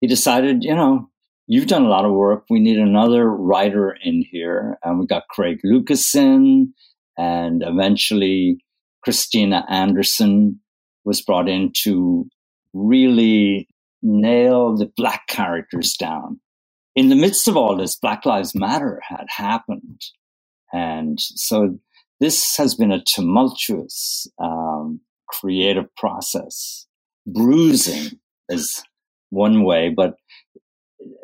he decided, you know, you've done a lot of work. We need another writer in here. And we got Craig Lucas in, and eventually Christina Anderson was brought in to really nail the black characters down in the midst of all this, Black Lives Matter had happened. And so this has been a tumultuous, um, creative process. Bruising is one way, but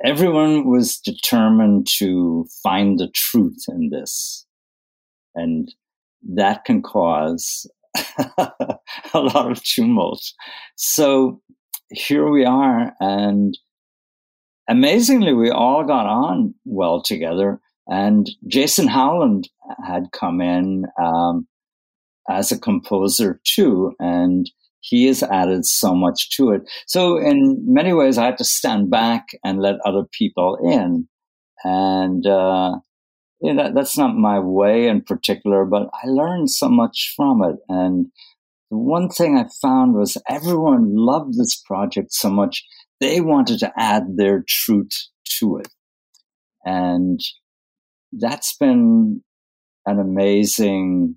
everyone was determined to find the truth in this. And that can cause a lot of tumult. So here we are. And amazingly, we all got on well together. And Jason Howland had come in um, as a composer too. And he has added so much to it. So in many ways, I had to stand back and let other people in. And, uh, you know, that's not my way in particular, but I learned so much from it. And the one thing I found was everyone loved this project so much, they wanted to add their truth to it. And that's been an amazing,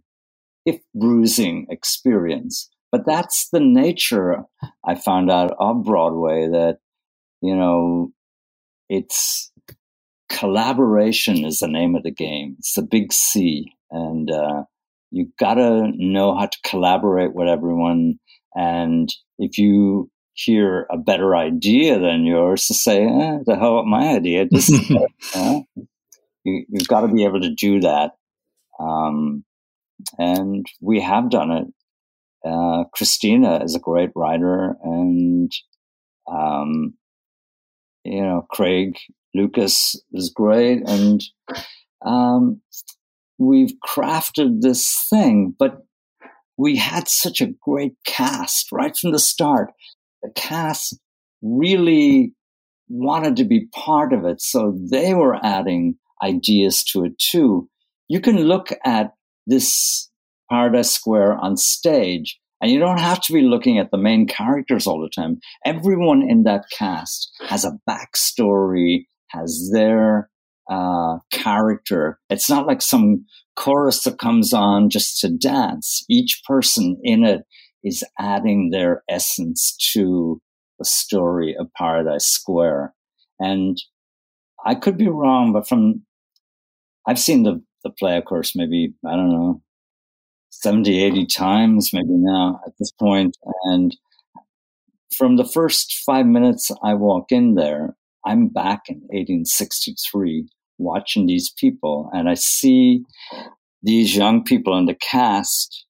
if bruising experience but that's the nature I found out of Broadway that, you know, it's collaboration is the name of the game. It's the big C. And uh, you got to know how to collaborate with everyone. And if you hear a better idea than yours, to say, eh, the hell with my idea. This is you, have got to be able to do that. Um, and we have done it. Uh, Christina is a great writer, and um, you know Craig Lucas is great, and um, we've crafted this thing. But we had such a great cast right from the start. The cast really wanted to be part of it, so they were adding ideas to it too. You can look at this Paradise Square on stage. And you don't have to be looking at the main characters all the time. Everyone in that cast has a backstory, has their uh, character. It's not like some chorus that comes on just to dance. Each person in it is adding their essence to the story of Paradise Square. And I could be wrong, but from I've seen the the play, of course, maybe I don't know 70, 80 times maybe now at this point. And from the first five minutes I walk in there, I'm back in 1863 watching these people and I see these young people in the cast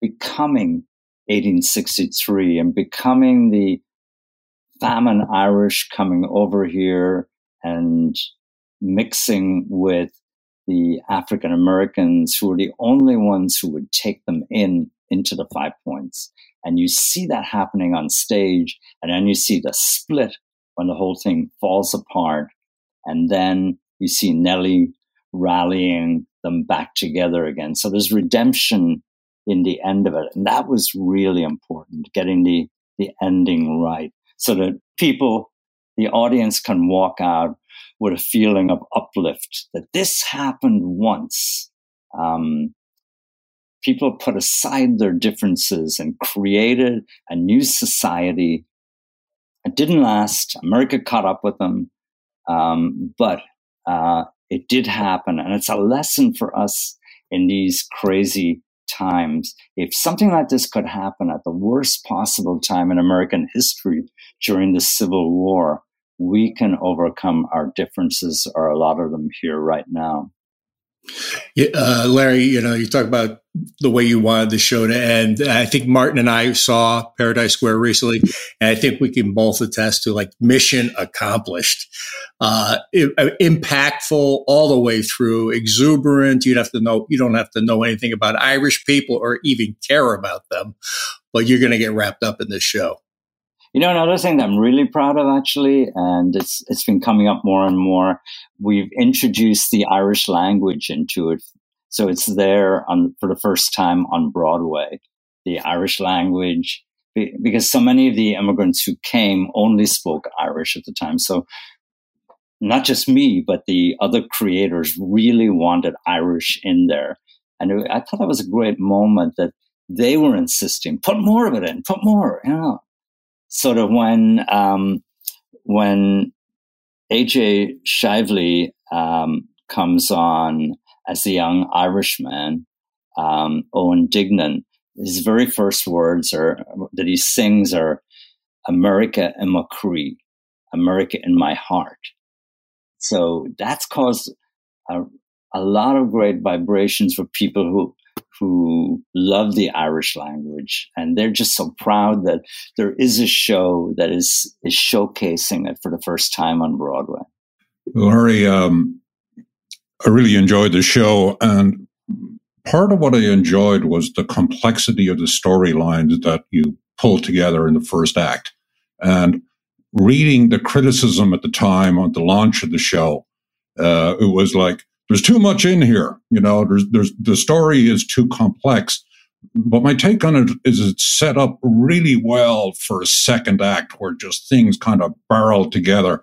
becoming 1863 and becoming the famine Irish coming over here and mixing with the African Americans who were the only ones who would take them in into the five points. And you see that happening on stage, and then you see the split when the whole thing falls apart. And then you see Nellie rallying them back together again. So there's redemption in the end of it. And that was really important, getting the, the ending right so that people, the audience can walk out with a feeling of uplift that this happened once. Um, people put aside their differences and created a new society. It didn't last. America caught up with them, um, but uh, it did happen, and it's a lesson for us in these crazy times. If something like this could happen at the worst possible time in American history during the Civil War, we can overcome our differences, or a lot of them here right now. Yeah, uh, Larry, you know, you talk about the way you wanted the show to end. I think Martin and I saw Paradise Square recently, and I think we can both attest to like mission accomplished, uh, uh impactful all the way through, exuberant. You'd have to know, you don't have to know anything about Irish people or even care about them, but you're going to get wrapped up in this show. You know, another thing that I'm really proud of actually, and it's it's been coming up more and more. We've introduced the Irish language into it, so it's there on for the first time on Broadway. The Irish language, because so many of the immigrants who came only spoke Irish at the time. So not just me, but the other creators really wanted Irish in there. And I thought that was a great moment that they were insisting, put more of it in, put more, you know sort of when um, when AJ Shively um, comes on as a young Irishman, um, Owen Dignan. His very first words are that he sings are "America in my Cree, America in my heart." So that's caused a, a lot of great vibrations for people who who love the Irish language, and they're just so proud that there is a show that is is showcasing it for the first time on Broadway. Larry, um, I really enjoyed the show, and part of what I enjoyed was the complexity of the storylines that you pulled together in the first act, and reading the criticism at the time on the launch of the show. Uh, it was like there's too much in here. You know, there's, there's, the story is too complex. But my take on it is it's set up really well for a second act where just things kind of barrel together.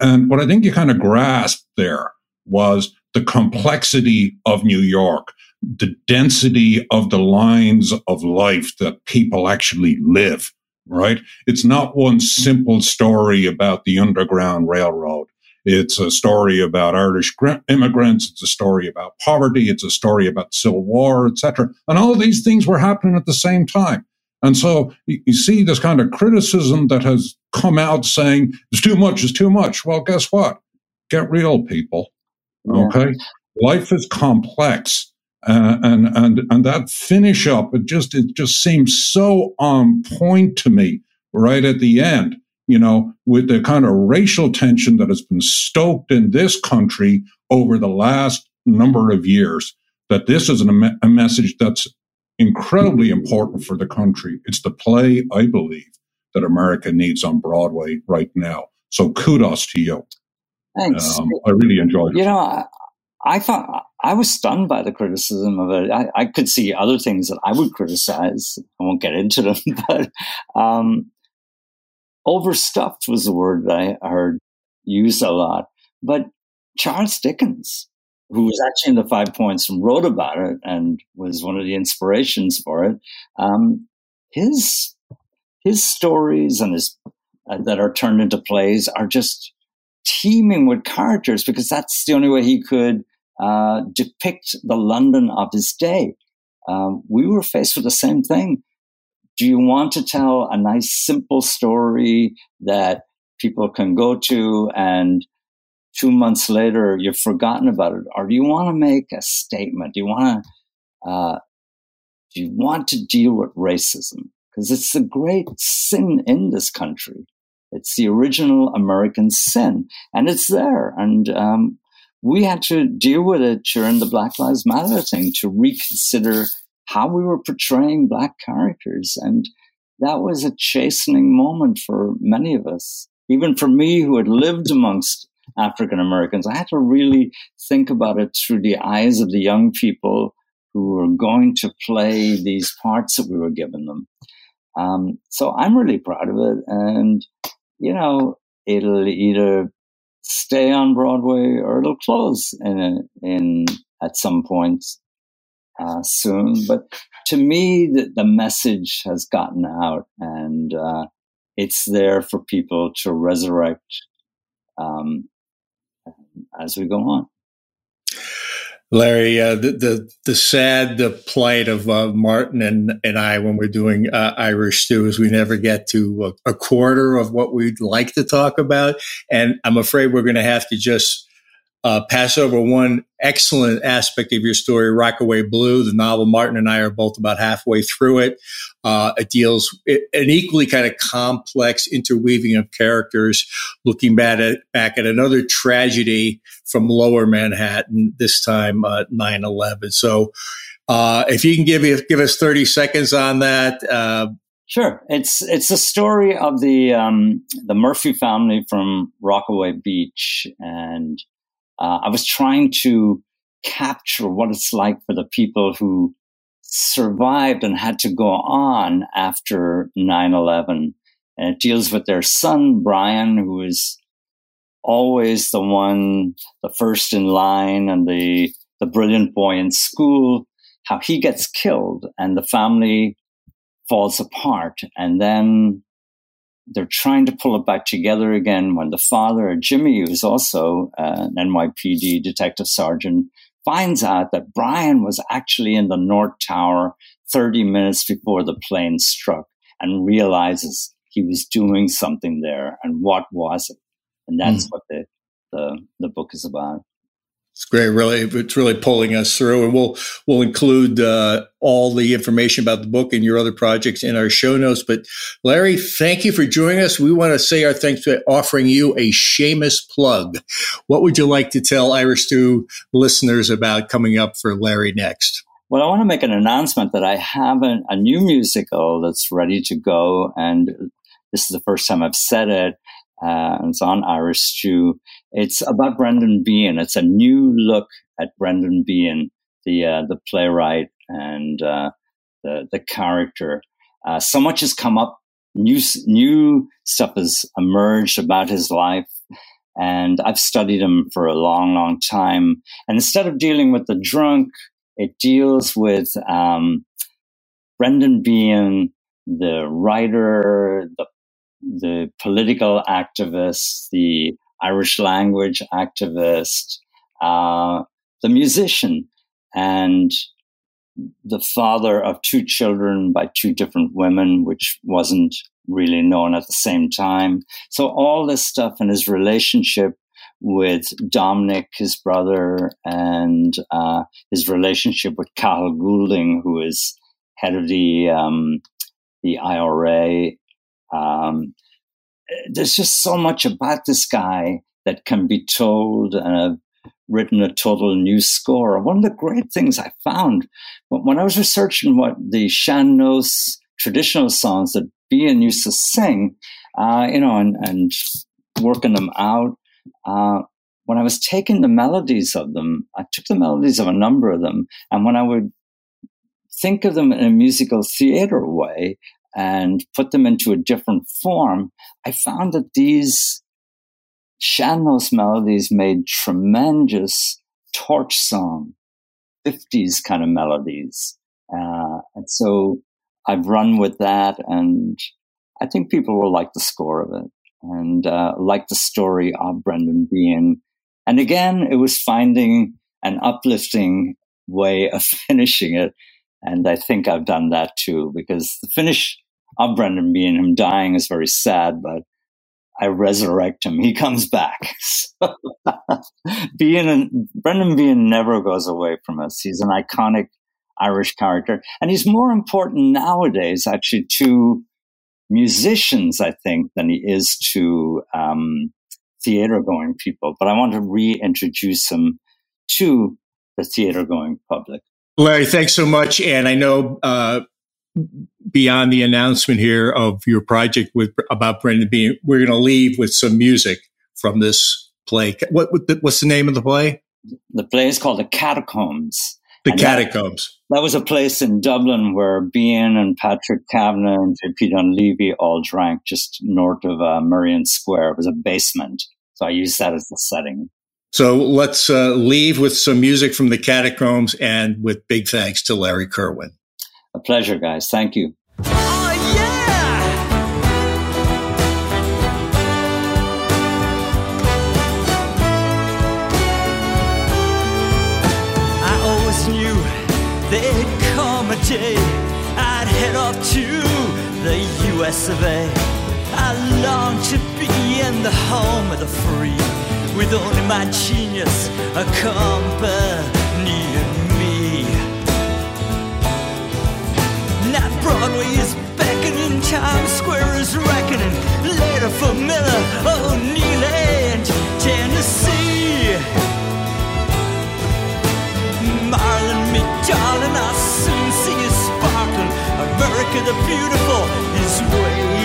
And what I think you kind of grasped there was the complexity of New York, the density of the lines of life that people actually live, right? It's not one simple story about the Underground Railroad. It's a story about Irish immigrants. It's a story about poverty. It's a story about Civil War, etc. And all these things were happening at the same time. And so you see this kind of criticism that has come out saying it's too much, it's too much. Well, guess what? Get real, people. Okay, yeah. life is complex. Uh, and and and that finish up it just it just seems so on point to me right at the end you know, with the kind of racial tension that has been stoked in this country over the last number of years, that this is an, a message that's incredibly important for the country. It's the play, I believe, that America needs on Broadway right now. So kudos to you. Thanks. Um, I really enjoyed it. You know, I, I, thought I was stunned by the criticism of it. I, I, could see other things that I would criticize. I won't get into them, but um, overstuffed was the word that I heard used a lot. But Charles Dickens, who was actually in the Five Points and wrote about it and was one of the inspirations for it, um, his his stories and his uh, that are turned into plays are just teeming with characters because that's the only way he could uh, depict the London of his day. Um, we were faced with the same thing do you want to tell a nice, simple story that people can go to and two months later you've forgotten about it? Or do you want to make a statement? Do you want to, uh, do you want to deal with racism? Because it's a great sin in this country. It's the original American sin, and it's there. And um, we had to deal with it during the Black Lives Matter thing to reconsider how we were portraying black characters. And that was a chastening moment for many of us. Even for me, who had lived amongst African Americans, I had to really think about it through the eyes of the young people who were going to play these parts that we were giving them. Um, so I'm really proud of it. And, you know, it'll either stay on Broadway or it'll close in, a, in at some point uh, soon. But to me, the, the, message has gotten out and uh, it's there for people to resurrect um, as we go on. Larry, uh, the, the, the sad the plight of uh, Martin and, and I when we're doing uh, Irish stew is we never get to a, a, quarter of what we'd like to talk about, and I'm afraid we're going to have to just uh, pass over one excellent aspect of your story, Rockaway Blue, the novel. Martin and I are both about halfway through it. Uh, it deals it, an equally kind of complex interweaving of characters, looking back at back at another tragedy from Lower Manhattan. This time, uh, nine uh, eleven. So, uh, if you can give give us thirty seconds on that. Uh, Sure, it's it's a story of the um, the Murphy family from Rockaway Beach, and uh, I was trying to capture what it's like for the people who survived and had to go on after 9 11. And it deals with their son, Brian, who is always the one, the first in line and the, the brilliant boy in school, how he gets killed and the family falls apart. And then they're trying to pull it back together again when the father, Jimmy, who's also uh, an NYPD detective sergeant, finds out that Brian was actually in the North Tower 30 minutes before the plane struck and realizes he was doing something there and what was it. And that's mm. what the, the, the book is about. It's great. Really, it's really pulling us through, and we'll we'll include uh, all the information about the book and your other projects in our show notes. But Larry, thank you for joining us. We want to say our thanks for offering you a Seamus plug. What would you like to tell Irish Stew listeners about coming up for Larry next? Well, I want to make an announcement that I have a, a new musical that's ready to go, and this is the first time I've said it. Uh, it's on Irish Stew. It's about Brendan Behan. It's a new look at Brendan Behan, the uh, the playwright and uh, the the character. Uh, so much has come up. New new stuff has emerged about his life, and I've studied him for a long, long time. And instead of dealing with the drunk, it deals with um, Brendan Behan, the writer, the the political activist, the Irish language activist, uh, the musician, and the father of two children by two different women, which wasn't really known at the same time. So all this stuff and his relationship with Dominic, his brother, and uh, his relationship with Cathal Goulding, who is head of the um, the IRA um, there's just so much about this guy that can be told, and I've written a total new score. One of the great things I found when I was researching what the sean-nós traditional songs that Behan used to sing, uh, you know, and, and, working them out. Uh, when I was taking the melodies of them, I took the melodies of a number of them, and when I would think of them in a musical theater way, and put them into a different form, I found that these sean-nós melodies made tremendous torch song, 50s kind of melodies. Uh, and so I've run with that, and I think people will like the score of it and uh, like the story of Brendan Behan. And again, it was finding an uplifting way of finishing it and I think I've done that too, because the finish of Brendan Behan, him dying is very sad, but I resurrect him. He comes back. And Brendan Behan never goes away from us. He's an iconic Irish character. And he's more important nowadays, actually, to musicians, I think, than he is to um, theater going people. But I want to reintroduce him to the theater going public. Larry, thanks so much. And I know uh, beyond the announcement here of your project with about Brendan Behan, we're going to leave with some music from this play. What, what what's the name of the play? The play is called The Catacombs. The and Catacombs. That, that, was a place in Dublin where Behan and Patrick Kavanagh and JP Donleavy all drank just north of uh, Square. It was a basement. So I used that as the setting. So let's uh, leave with some music from the catacombs and with big thanks to Larry Kirwan. A pleasure, guys. Thank you. Oh, yeah! I always knew there'd come a day I'd head off to the US of A. I long to be in the home of the free with only my genius accompanying Times Square is reckoning. Later for Miller, O'Neill, and Tennessee. Marlon, me darling, I'll soon see you sparkling. America the beautiful is waiting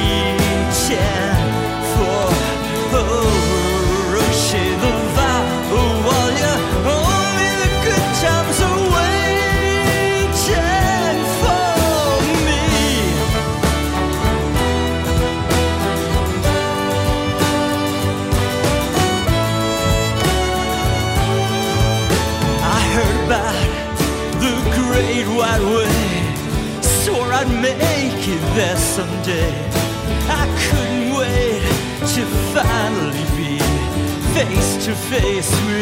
face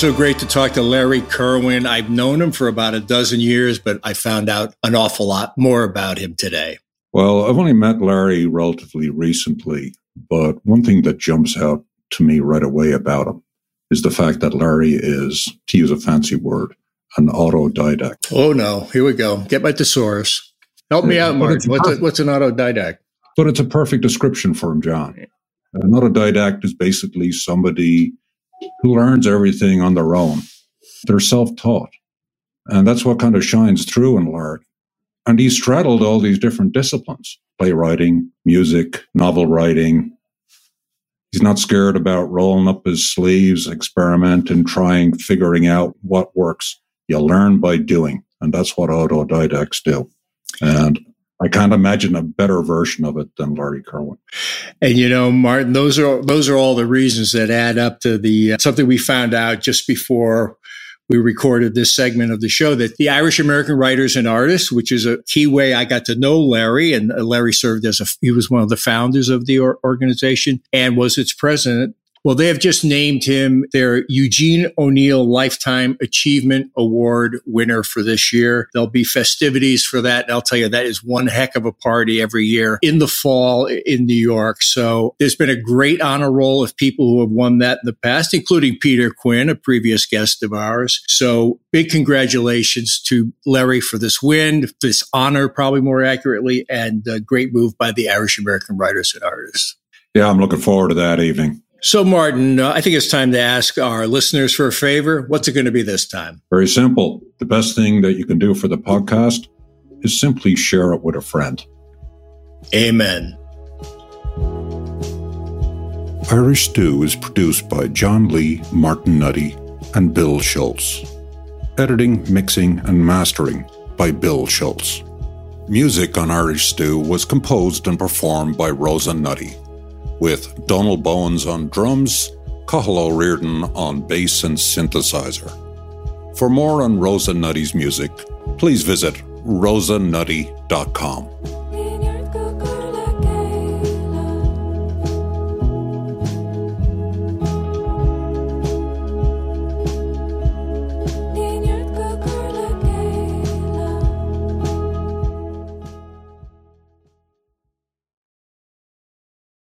so great to talk to Larry Kirwan. I've known him for about a dozen years, but I found out an awful lot more about him today. Well, I've only met Larry relatively recently, but one thing that jumps out to me right away about him is the fact that Larry is, to use a fancy word, an autodidact. Oh no, here we go. Get my thesaurus. Help me out, Mark. What's, a, what's an autodidact? But it's a perfect description for him, John. Uh, an autodidact is basically somebody who learns everything on their own. They're self taught. And that's what kind of shines through in Larry. And he straddled all these different disciplines playwriting, music, novel writing. He's not scared about rolling up his sleeves, experimenting, trying, figuring out what works. You learn by doing. And that's what autodidacts do. And I can't imagine a better version of it than Larry Kirwan. And you know, Martin, those are those are all the reasons that add up to the uh, something we found out just before we recorded this segment of the show that the Irish American Writers and Artists, which is a key way I got to know Larry, and uh, Larry served as a he was one of the founders of the or- organization and was its president. Well, they have just named him their Eugene O'Neill Lifetime Achievement Award winner for this year. There'll be festivities for that. And I'll tell you, that is one heck of a party every year in the fall in New York. So there's been a great honor roll of people who have won that in the past, including Peter Quinn, a previous guest of ours. So big congratulations to Larry for this win, this honor, probably more accurately, and a great move by the Irish American Writers and Artists. Yeah, I'm looking forward to that evening. So, Martin, uh, I think it's time to ask our listeners for a favor. What's it going to be this time? Very simple. The best thing that you can do for the podcast is simply share it with a friend. Amen. Irish Stew is produced by John Lee, Martin Nutty, and Bill Schultz. Editing, mixing, and mastering by Bill Schultz. Music on Irish Stew was composed and performed by Rosa Nutty, with Donald Bowens on drums, Cathal Reardon on bass and synthesizer. For more on Rosa Nutty's music, please visit rosanutty.com.